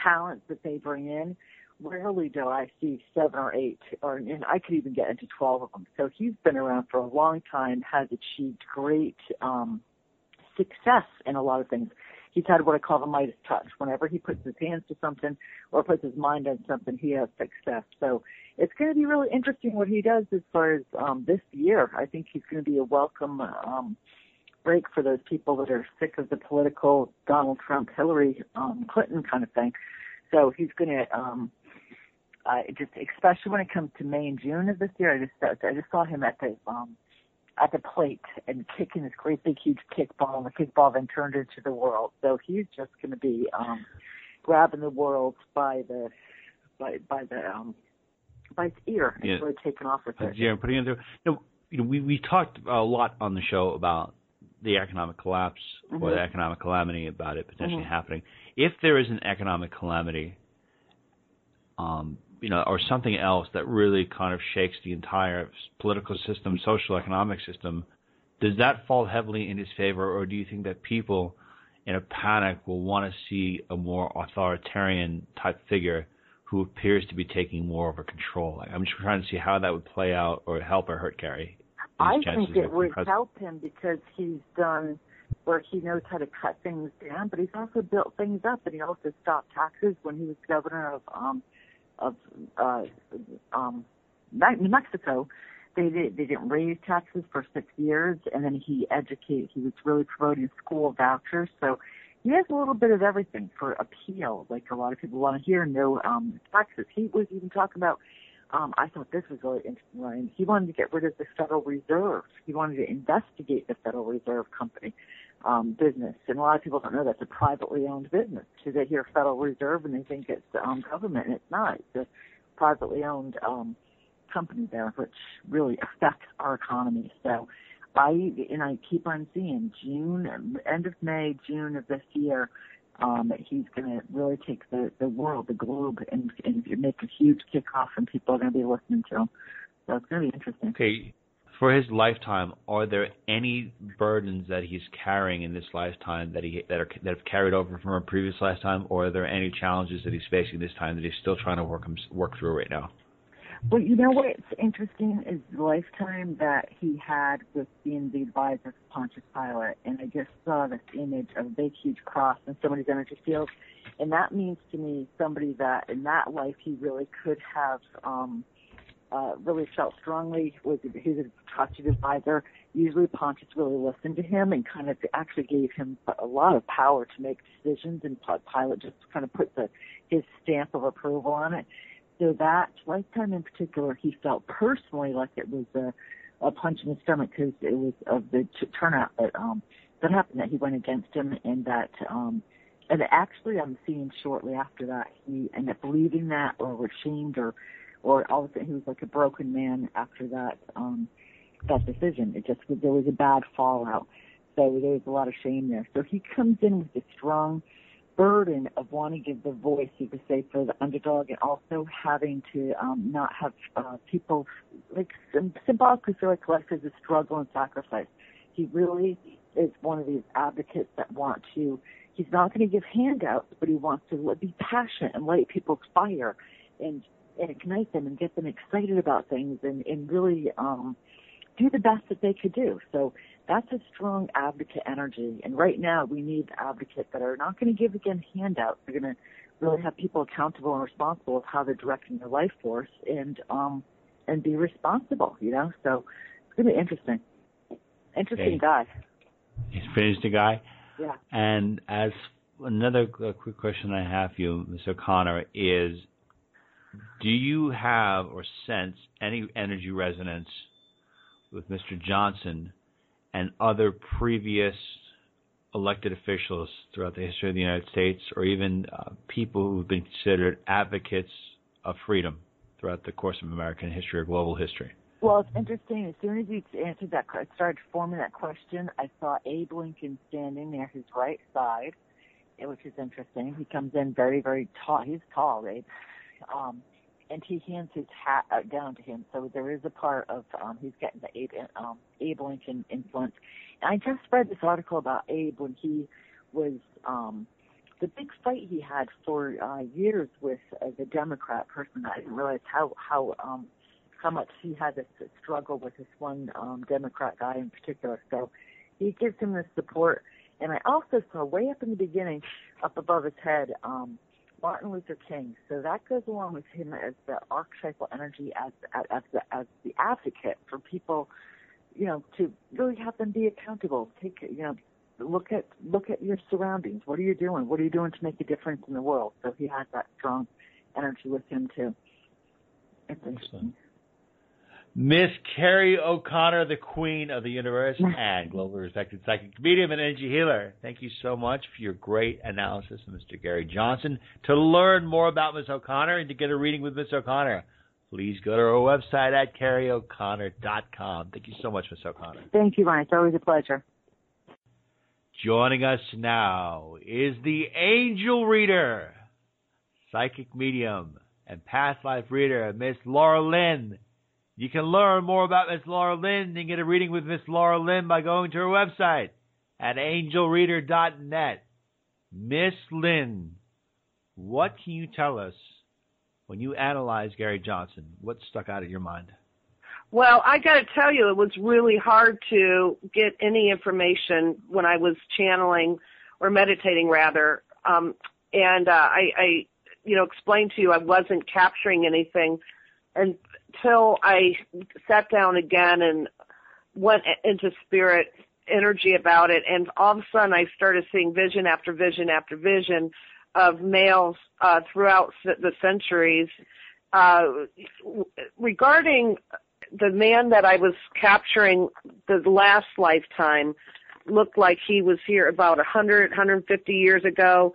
talents that they bring in, rarely do I see seven or eight, or and I could even get into twelve of them. So he's been around for a long time, has achieved great um, success in a lot of things. He's had what I call the Midas touch. Whenever he puts his hands to something or puts his mind on something, he has success. So it's going to be really interesting what he does as far as um, this year. I think he's going to be a welcome um, break for those people that are sick of the political Donald Trump, Hillary um, Clinton kind of thing. So he's going to um, uh, just, especially when it comes to May and June of this year. I just I just saw him at the um, at the plate and kicking this great big huge kickball, and the kickball then turned into the world. So he's just going to be um, grabbing the world by the by by the um, by its ear and yeah. really taking off with it. Yeah, putting it through. You know, you know, we we talked a lot on the show about the economic collapse mm-hmm. or the economic calamity about it potentially mm-hmm. happening. If there is an economic calamity, um, you know, or something else that really kind of shakes the entire political system, social economic system, does that fall heavily in his favor, or do you think that people in a panic will want to see a more authoritarian type figure who appears to be taking more of a control? I'm just trying to see how that would play out or help or hurt Gary. I think it would help him because he's done where he knows how to cut things down, but he's also built things up, and he also stopped taxes when he was governor of um of uh um New Mexico. They did, they didn't raise taxes for six years, and then he educated. He was really promoting school vouchers, so he has a little bit of everything for appeal. Like a lot of people want to hear no um taxes. He was even talking about um, I thought this was really interesting, Ryan. He wanted to get rid of the Federal Reserve. He wanted to investigate the Federal Reserve Company um, business. And a lot of people don't know that's a privately owned business. So they hear Federal Reserve and they think it's um, government, it's not. It's a privately owned um, company there, which really affects our economy. So I and I keep on seeing June, end of May, June of this year um, he's going to really take the, the world, the globe, and, and make a huge kickoff, and people are going to be listening to him. So it's going to be interesting. Okay. For his lifetime, are there any burdens that he's carrying in this lifetime that he that are that have carried over from a previous lifetime, or are there any challenges that he's facing this time that he's still trying to work work through right now? Well, you know what's interesting is the lifetime that he had with being the advisor of Pontius Pilate, and I just saw this image of a big, huge cross in somebody's energy field, and that means to me somebody that in that life he really could have um, uh, really felt strongly was he's a trusted advisor. Usually Pontius really listened to him and kind of actually gave him a lot of power to make decisions, and Pilate just kind of put the his stamp of approval on it so that lifetime in particular, he felt personally like it was a, a punch in the stomach because it was of the t- turnout that um that happened that he went against him and that um and actually I'm seeing shortly after that he ended up believing that or was shamed or or all of a sudden he was like a broken man after that um that decision. It just there was a bad fallout. So there was a lot of shame there. So he comes in with a strong burden of wanting to give the voice, you could say, for the underdog, and also having to um, not have uh, people like symbolically feel like life is a struggle and sacrifice. He really is one of these advocates that want to. He's not going to give handouts, but he wants to be passionate and light people's fire, and and ignite them and get them excited about things, and and really um, do the best that they could do. So that's a strong advocate energy. And right now we need advocates that are not going to give again handouts. They're going to really have people accountable and responsible of how they're directing their life force and um and be responsible, you know. So it's gonna be interesting. Interesting Okay. guy. He's finished the guy. Yeah. And as another quick question I have for you, Mr. Connor, is do you have or sense any energy resonance with Mr. Johnson and other previous elected officials throughout the history of the United States, or even uh, people who've been considered advocates of freedom throughout the course of American history or global history? Well, it's interesting. As soon as you answered that, que- started forming that question, I saw Abe Lincoln standing near his right side, eh, which is interesting. He comes in very, very tall. He's tall, Abe. Um, and he hands his hat uh, down to him. So there is a part of um, he's getting the Abe, um, Abe Lincoln influence. And I just read this article about Abe when he was um, the big fight he had for uh, years with uh, the Democrat person. I didn't realize how how um, how much he had this struggle with this one um, Democrat guy in particular. So he gives him this support. And I also saw way up in the beginning, up above his head, um, Martin Luther King. So that goes along with him as the archetypal energy, as as, the as the advocate for people, you know, to really have them be accountable. Take you know, look at look at your surroundings. What are you doing? What are you doing to make a difference in the world? So he has that strong energy with him too. It's interesting. Miss Carrie O'Connor, the queen of the universe and globally respected psychic medium and energy healer. Thank you so much for your great analysis of Mr. Gary Johnson. To learn more about Miss O'Connor and to get a reading with Miss O'Connor, please go to our website at carrieoconnor.com. Thank you so much, Miss O'Connor. Thank you, Ryan. It's always a pleasure. Joining us now is the angel reader, psychic medium, and past life reader, Miss Laura Lynn. You can learn more about Miss Laura Lynn and get a reading with Miss Laura Lynn by going to her website at angelreader.net. Miss Lynn, what can you tell us when you analyze Gary Johnson? What stuck out of your mind? Well, I got to tell you, it was really hard to get any information when I was channeling or meditating, rather. Um, and uh, I, I, you know, explained to you I wasn't capturing anything until I sat down again and went into spirit energy about it. And all of a sudden, I started seeing vision after vision after vision of males uh, throughout the centuries. Uh, regarding the man that I was capturing the last lifetime looked like he was here about 100, 150 years ago.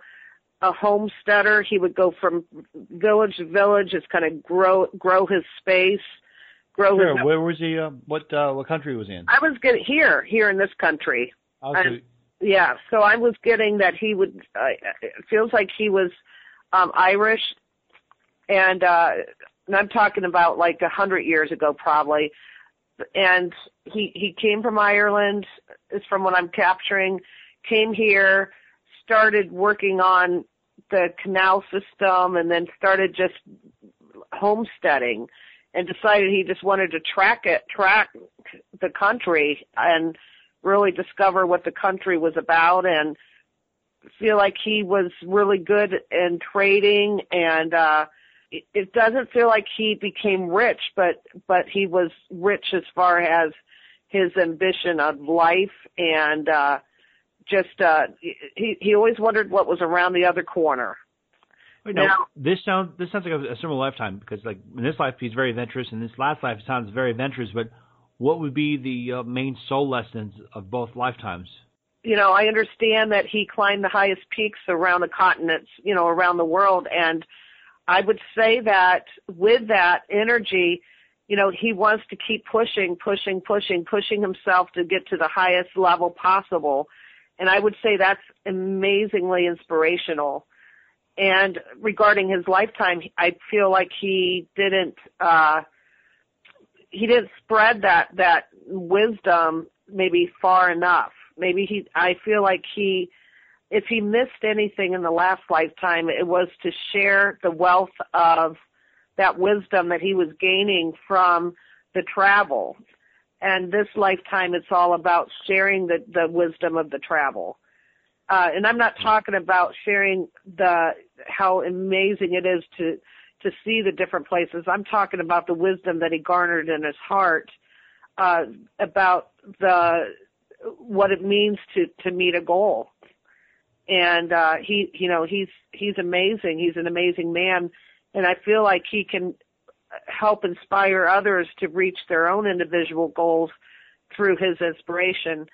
A homesteader, he would go from village to village, just kind of grow grow his space, grow Sure. his. Where was he? Uh, what uh, what country was he in? I was getting here, here in this country. Oh, I- Yeah, so I was getting that he would. Uh, it feels like he was um Irish, and uh and I'm talking about like a hundred years ago, probably. And he he came from Ireland, is from what I'm capturing. Came here, started working on the canal system, and then started just homesteading, and decided he just wanted to track it, track the country, and really discover what the country was about and feel like he was really good in trading and uh it, it doesn't feel like he became rich but but he was rich as far as his ambition of life and uh just uh he he always wondered what was around the other corner Wait, no, Now- this sounds this sounds like a, a similar lifetime because like in this life he's very adventurous, and this last life sounds very adventurous. But what would be the uh, main soul lessons of both lifetimes? you know, I understand that he climbed the highest peaks around the continents, you know, around the world. And I would say that with that energy, you know, he wants to keep pushing, pushing, pushing, pushing himself to get to the highest level possible. And I would say that's amazingly inspirational. And regarding his lifetime, I feel like he didn't, uh, he didn't spread that, that wisdom maybe far enough. Maybe he, I feel like he, if he missed anything in the last lifetime, it was to share the wealth of that wisdom that he was gaining from the travel. And this lifetime, it's all about sharing the, the wisdom of the travel. uh, and I'm not talking about sharing the how amazing it is to to see the different places. I'm talking about the wisdom that he garnered in his heart uh, about the what it means to to meet a goal. And uh, he, you know, he's he's amazing. He's an amazing man, and I feel like he can help inspire others to reach their own individual goals through his inspiration.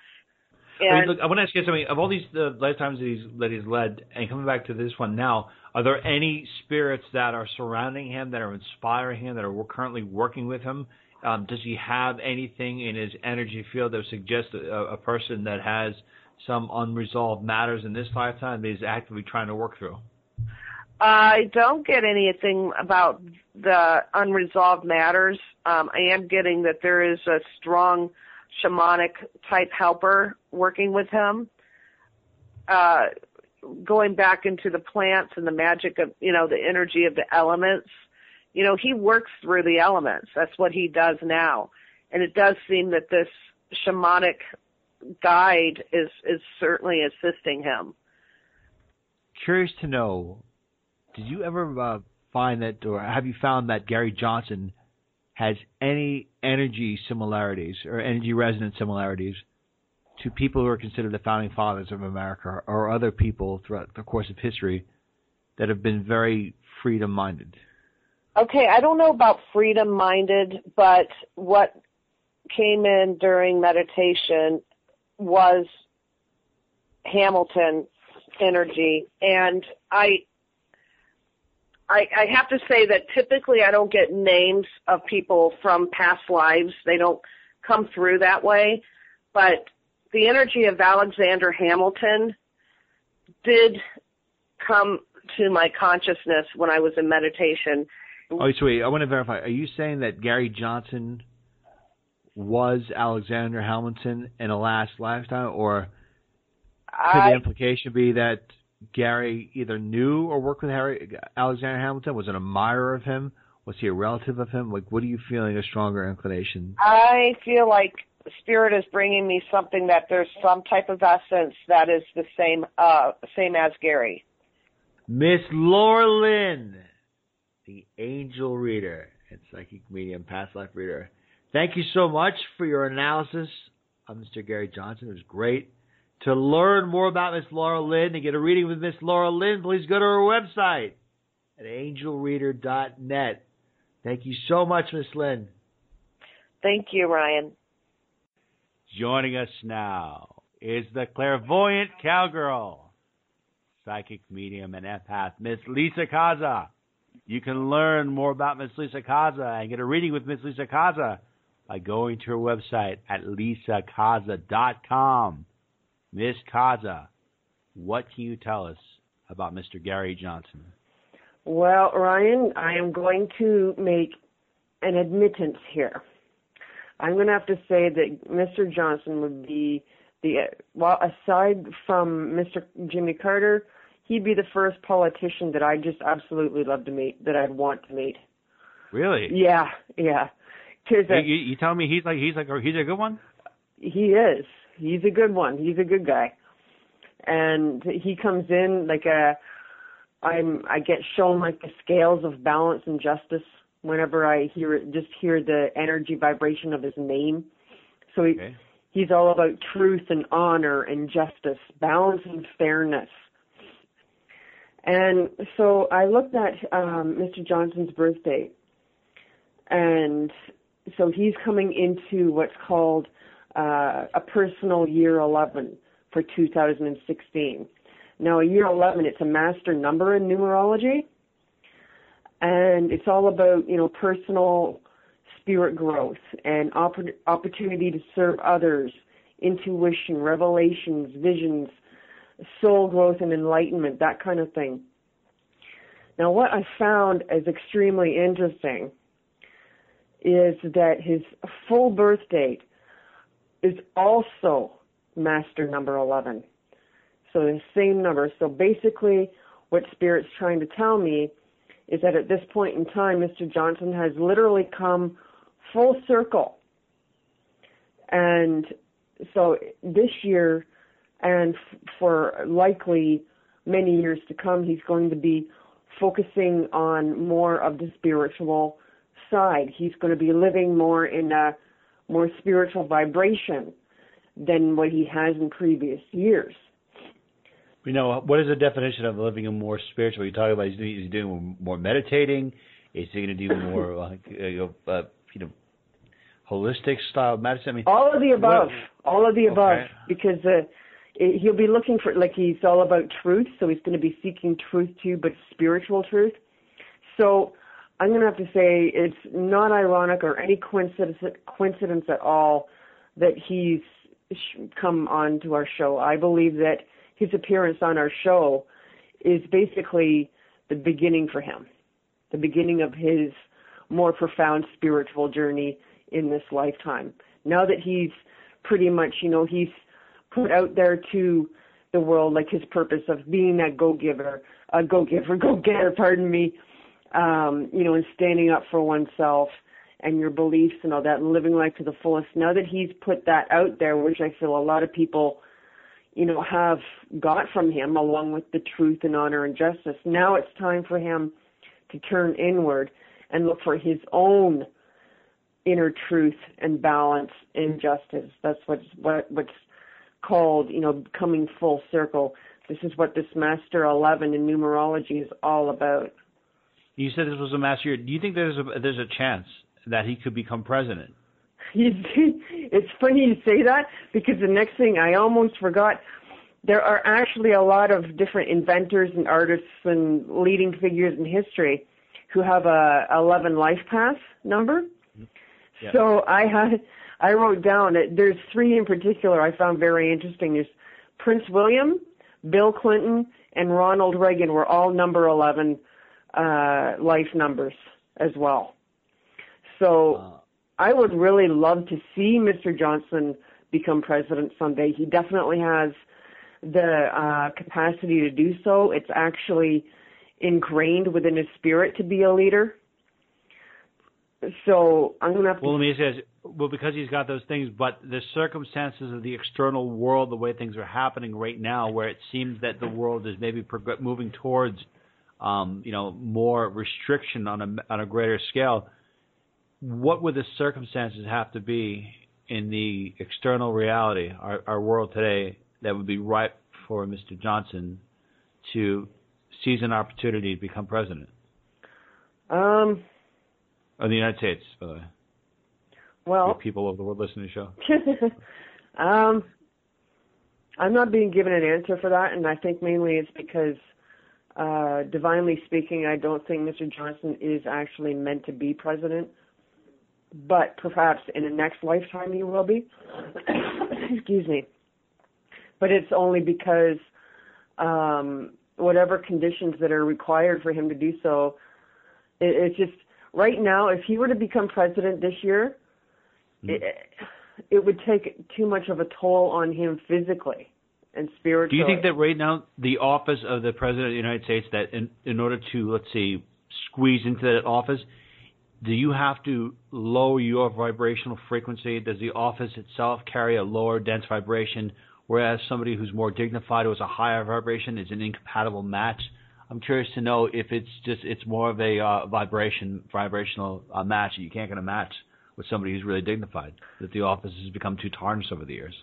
And I, mean, look, I want to ask you something. Of all these uh, lifetimes that he's that he's led, and coming back to this one now, are there any spirits that are surrounding him, that are inspiring him, that are currently working with him? Um, does he have anything in his energy field that suggests a, a person that has some unresolved matters in this lifetime that he's actively trying to work through? I don't get anything about the unresolved matters. Um, I am getting that there is a strong shamanic type helper working with him. Uh, going back into the plants and the magic of, you know, the energy of the elements. You know, he works through the elements. That's what he does now. And it does seem that this shamanic guide is, is certainly assisting him. Curious to know, did you ever uh, find that, or have you found that Gary Johnson has any energy similarities or energy resonance similarities to people who are considered the founding fathers of America or other people throughout the course of history that have been very freedom minded? Okay, I don't know about freedom minded, but what came in during meditation was Hamilton energy and I I, I have to say that typically I don't get names of people from past lives. They don't come through that way. But the energy of Alexander Hamilton did come to my consciousness when I was in meditation. Oh, so wait, I want to verify. Are you saying that Gary Johnson was Alexander Hamilton in a last lifetime, or could I, the implication be that Gary either knew or worked with Harry Alexander Hamilton? Was an admirer of him? Was he a relative of him? Like, what are you feeling a stronger inclination? I feel like spirit is bringing me something that there's some type of essence that is the same uh same as Gary. Miss Lynn, the angel reader and psychic medium, past life reader. Thank you so much for your analysis of Mr. Gary Johnson. It was great. To learn more about Miss Laura Lynn and get a reading with Miss Laura Lynn, please go to her website at angelreader.net. Thank you so much, Miss Lynn. Thank you, Ryan. Joining us now is the clairvoyant cowgirl, psychic medium and empath, Miss Lisa Kaza. You can learn more about Miss Lisa Kaza and get a reading with Miss Lisa Kaza by going to her website at lisakaza.com. Miss Kaza, what can you tell us about Mr. Gary Johnson? Well, Ryan, I am going to make an admittance here. I'm going to have to say that Mr. Johnson would be the well, aside from Mr. Jimmy Carter, he'd be the first politician that I just absolutely love to meet, that I'd want to meet. Really? Yeah, yeah. Cause, uh, you, you telling me he's like he's like he's a good one? He is. He's a good one. He's a good guy, and he comes in like a. I'm. I get shown like the scales of balance and justice whenever I hear it, just hear the energy vibration of his name. So he, Okay. he's all about truth and honor and justice, balance and fairness. And so I looked at um, Mr. Johnson's birth date, and so he's coming into what's called uh, a personal year 11 for 2016. Now, a year 11, it's a master number in numerology and it's all about you know personal spirit growth and oppor- opportunity to serve others intuition revelations visions soul growth and enlightenment that kind of thing now what i found is extremely interesting is that his full birth date is also master number 11 so the same number so basically what spirit's trying to tell me is that at this point in time, Mr. Johnson has literally come full circle. And so this year, and for likely many years to come, he's going to be focusing on more of the spiritual side. He's going to be living more in a more spiritual vibration than what he has in previous years. You know, what is the definition of living a more spiritual? You talking about he's doing, he's doing more meditating. Is he going to do more like uh, uh, you know holistic style medicine? I mean, all of the above, what, all of the above, okay. because uh, it, he'll be looking for like he's all about truth, so he's going to be seeking truth too, but spiritual truth. So I'm going to have to say it's not ironic or any coincidence coincidence at all that he's come on to our show. I believe that his appearance on our show is basically the beginning for him, the beginning of his more profound spiritual journey in this lifetime. Now that he's pretty much, you know, he's put out there to the world like his purpose of being that go-giver, a go-giver, go-getter, pardon me, um, you know, and standing up for oneself and your beliefs and all that and living life to the fullest. Now that he's put that out there, which I feel a lot of people, you know, have got from him along with the truth and honor and justice, now it's time for him to turn inward and look for his own inner truth and balance and justice. That's what's what what's called, you know, coming full circle. This is what this Master 11 in numerology is all about. You said this was a master year. Do you think there's a there's a chance that he could become president? it's funny you say that because the next thing I almost forgot. There are actually a lot of different inventors and artists and leading figures in history who have a 11 life path number. Mm-hmm. Yeah. So I had I wrote down that there's three in particular I found very interesting. There's Prince William, Bill Clinton, and Ronald Reagan were all number 11 uh, life numbers as well. So Uh, I would really love to see Mr. Johnson become president someday. He definitely has the uh, capacity to do so. It's actually ingrained within his spirit to be a leader. So I'm gonna have to. well, let me say. Well, because he's got those things, but the circumstances of the external world, the way things are happening right now, where it seems that the world is maybe prog- moving towards, um, you know, more restriction on a on a greater scale. What would the circumstances have to be in the external reality, our, our world today, that would be ripe for Mr. Johnson to seize an opportunity to become president Um. of the United States? By the way, Well. people over the world listening to the show. um, I'm not being given an answer for that, and I think mainly it's because, uh, divinely speaking, I don't think Mr. Johnson is actually meant to be president. But perhaps in the next lifetime he will be. Excuse me. But it's only because um, whatever conditions that are required for him to do so, it, it's just right now. If he were to become president this year, it, it would take too much of a toll on him physically and Do you think that right now the office of the president of the United States, that in, in order to let's say squeeze into that office, do you have to lower your vibrational frequency? Does the office itself carry a lower dense vibration, whereas somebody who's more dignified who has a higher vibration is an incompatible match? I'm curious to know if it's just it's more of a uh, vibration vibrational uh, match you can't get a match with somebody who's really dignified. That the office has become too tarnished over the years.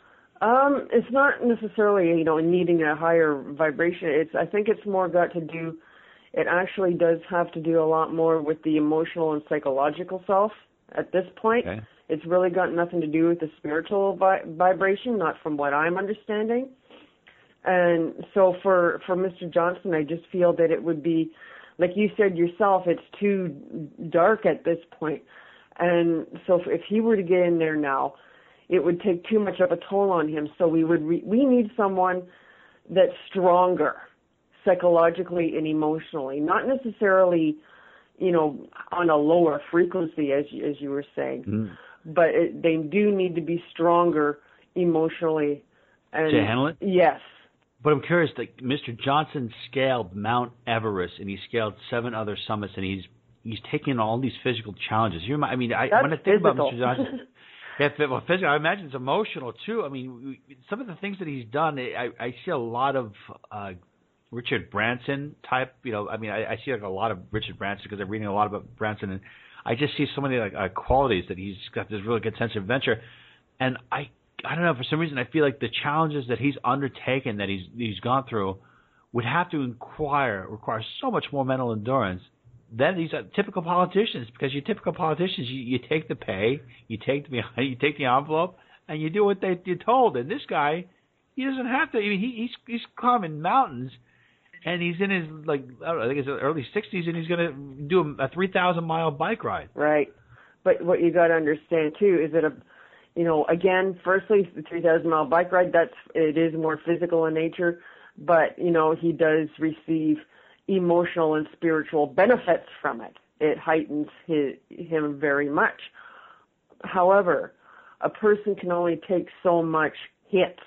Um, it's not necessarily you know needing a higher vibration. It's I think it's more got to do. It actually does have to do a lot more with the emotional and psychological self. At this point, Okay. it's really got nothing to do with the spiritual vi- vibration, not from what I'm understanding. And so for for Mr. Johnson, I just feel that it would be, like you said yourself, it's too dark at this point. And so if, if he were to get in there now, it would take too much of a toll on him. So we would re- we need someone that's stronger psychologically and emotionally, not necessarily, you know, on a lower frequency as you, as you were saying, Mm. but it, they do need to be stronger emotionally. And To handle it? Yes. But I'm curious, that Mr. Johnson scaled Mount Everest and he scaled seven other summits and he's he's taking all these physical challenges. You remind, I mean, I That's when I think physical. about Mr. Johnson, Yeah, well, physical. I imagine it's emotional too. I mean, some of the things that he's done, I, I see a lot of uh, Richard Branson type. You know, I mean, I, I see like a lot of Richard Branson because I'm reading a lot about Branson, and I just see so many like uh, qualities that he's got this really good sense of adventure, and I I don't know for some reason I feel like the challenges that he's undertaken that he's he's gone through would have to inquire require so much more mental endurance than these are typical politicians because you typical politicians you, you take the pay you take the you take the envelope and you do what they you're told and this guy he doesn't have to I mean he, he's he's climbing mountains and he's in his like I, know, I think it's early 60s, and he's to do a 3,000 mile bike ride. Right, but what you got to understand too is that a, you know, again, firstly, the 3,000 mile bike ride that's it is more physical in nature, but you know he does receive emotional and spiritual benefits from it. It heightens his, him very much. However, a person can only take so much hits.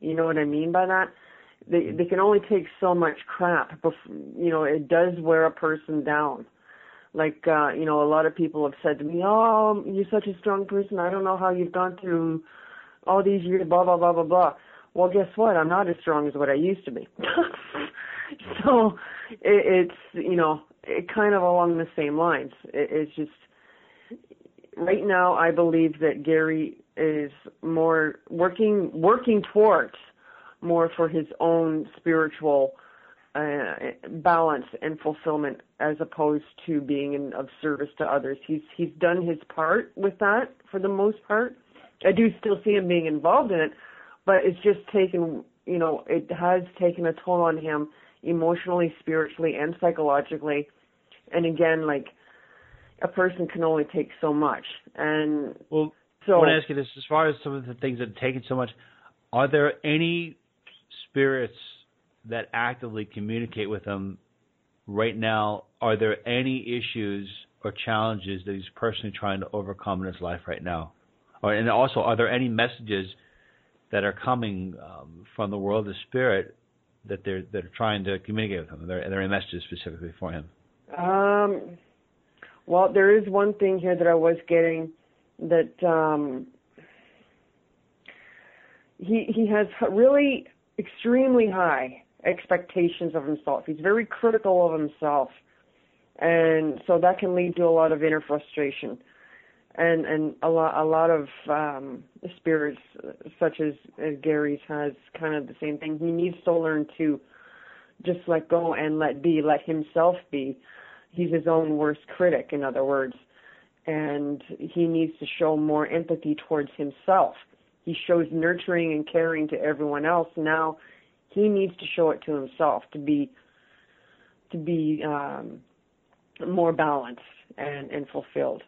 You know what I mean by that? they they can only take so much crap before you know it does wear a person down like uh you know a lot of people have said to me oh you're such a strong person i don't know how you've gone through all these years blah blah blah blah blah well guess what i'm not as strong as what i used to be so it, it's you know it kind of along the same lines it, it's just right now i believe that gary is more working working towards more for his own spiritual uh, balance and fulfillment as opposed to being in, of service to others. He's he's done his part with that for the most part. I do still see him being involved in it, but it's just taken you know it has taken a toll on him emotionally, spiritually, and psychologically. And again, like a person can only take so much. And well, so I want to ask you this: as far as some of the things that have taken so much, are there any spirits that actively communicate with him right now, are there any issues or challenges that he's personally trying to overcome in his life right now? Or, and also, are there any messages that are coming um, from the world of spirit that they're that are trying to communicate with him? Are there, are messages specifically for him? Um, well, there is one thing here that I was getting that um, he he has really extremely high expectations of himself. He's very critical of himself. And so that can lead to a lot of inner frustration. And and a lot a lot of um spirits such as, as Gary's has kind of the same thing. He needs to learn to just let go and let be, let himself be. He's his own worst critic, in other words. And he needs to show more empathy towards himself he shows nurturing and caring to everyone else. Now he needs to show it to himself to be to be um, more balanced and, and fulfilled.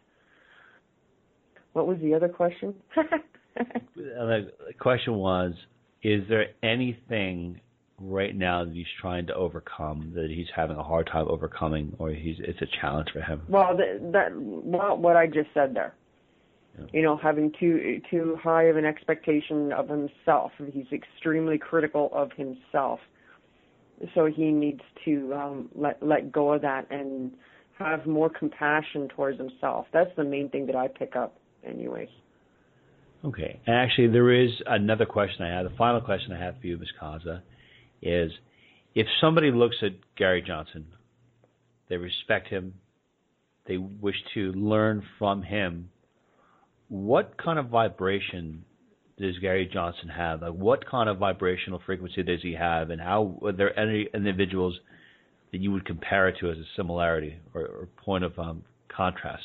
What was the other question? the question was: Is there anything right now that he's trying to overcome that he's having a hard time overcoming, or he's it's a challenge for him? Well, that, that well, what I just said there you know, having too too high of an expectation of himself. He's extremely critical of himself, so he needs to um, let let go of that and have more compassion towards himself. That's the main thing that I pick up, anyways. Okay. And actually, there is another question I have. The final question I have for you, Ms. Kaza, is if somebody looks at Gary Johnson, they respect him, they wish to learn from him what kind of vibration does Gary Johnson have? Like, what kind of vibrational frequency does he have, and how are there any individuals that you would compare it to as a similarity or, or point of um, contrast?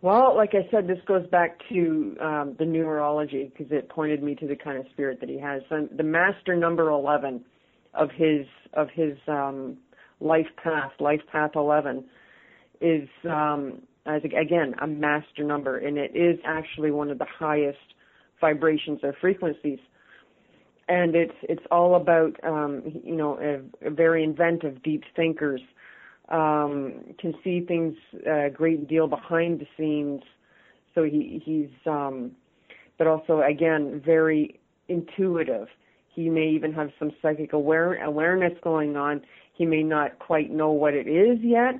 Well, like I said, this goes back to um, the numerology because it pointed me to the kind of spirit that he has. So the master number eleven of his of his um, life path, life path eleven, is um, as again a master number, and it is actually one of the highest vibrations or frequencies. And it's it's all about um, you know a, a very inventive, deep thinkers um, can see things a great deal behind the scenes. So he he's um, but also again very intuitive. He may even have some psychic aware awareness going on. He may not quite know what it is yet,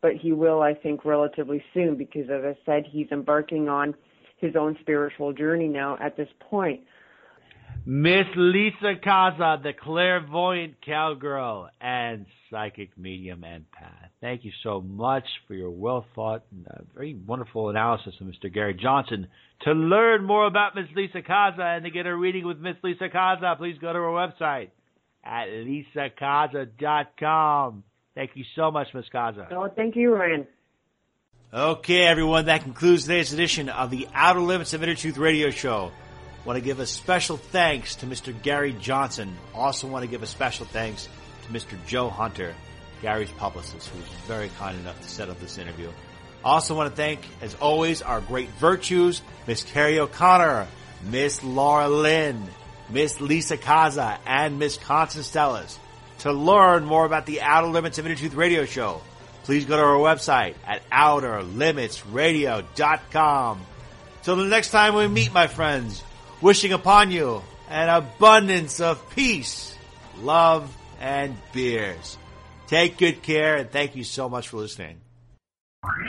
but he will, I think, relatively soon because, as I said, he's embarking on his own spiritual journey now at this point. Miss Lisa Kaza, the clairvoyant cowgirl and psychic medium empath. Thank you so much for your well thought and uh, very wonderful analysis of Mr. Gary Johnson. To learn more about Miss Lisa Kaza and to get a reading with Miss Lisa Kaza, please go to our website at lisakaza.com. Thank you so much, Miss Kaza. Oh, thank you, Ryan. Okay, everyone, that concludes today's edition of the Outer Limits of Inner Truth Radio Show. Want to give a special thanks to Mr. Gary Johnson. Also want to give a special thanks to Mr. Joe Hunter, Gary's publicist, who was very kind enough to set up this interview. Also want to thank, as always, our great virtues, Miss Carrie O'Connor, Miss Laura Lynn, Miss Lisa Kaza, and Miss Constance Stellas. To learn more about the Outer Limits of Inner Truth Radio Show, please go to our website at outerlimitsradio.com. Till the next time we meet, my friends, wishing upon you an abundance of peace, love, and beers. Take good care and thank you so much for listening.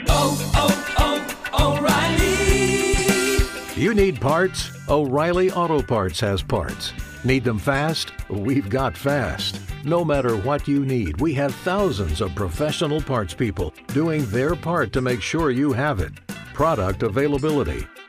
Oh, oh, oh, O'Reilly. You need parts? O'Reilly Auto Parts has parts. Need them fast? We've got fast. No matter what you need, we have thousands of professional parts people doing their part to make sure you have it. Product availability.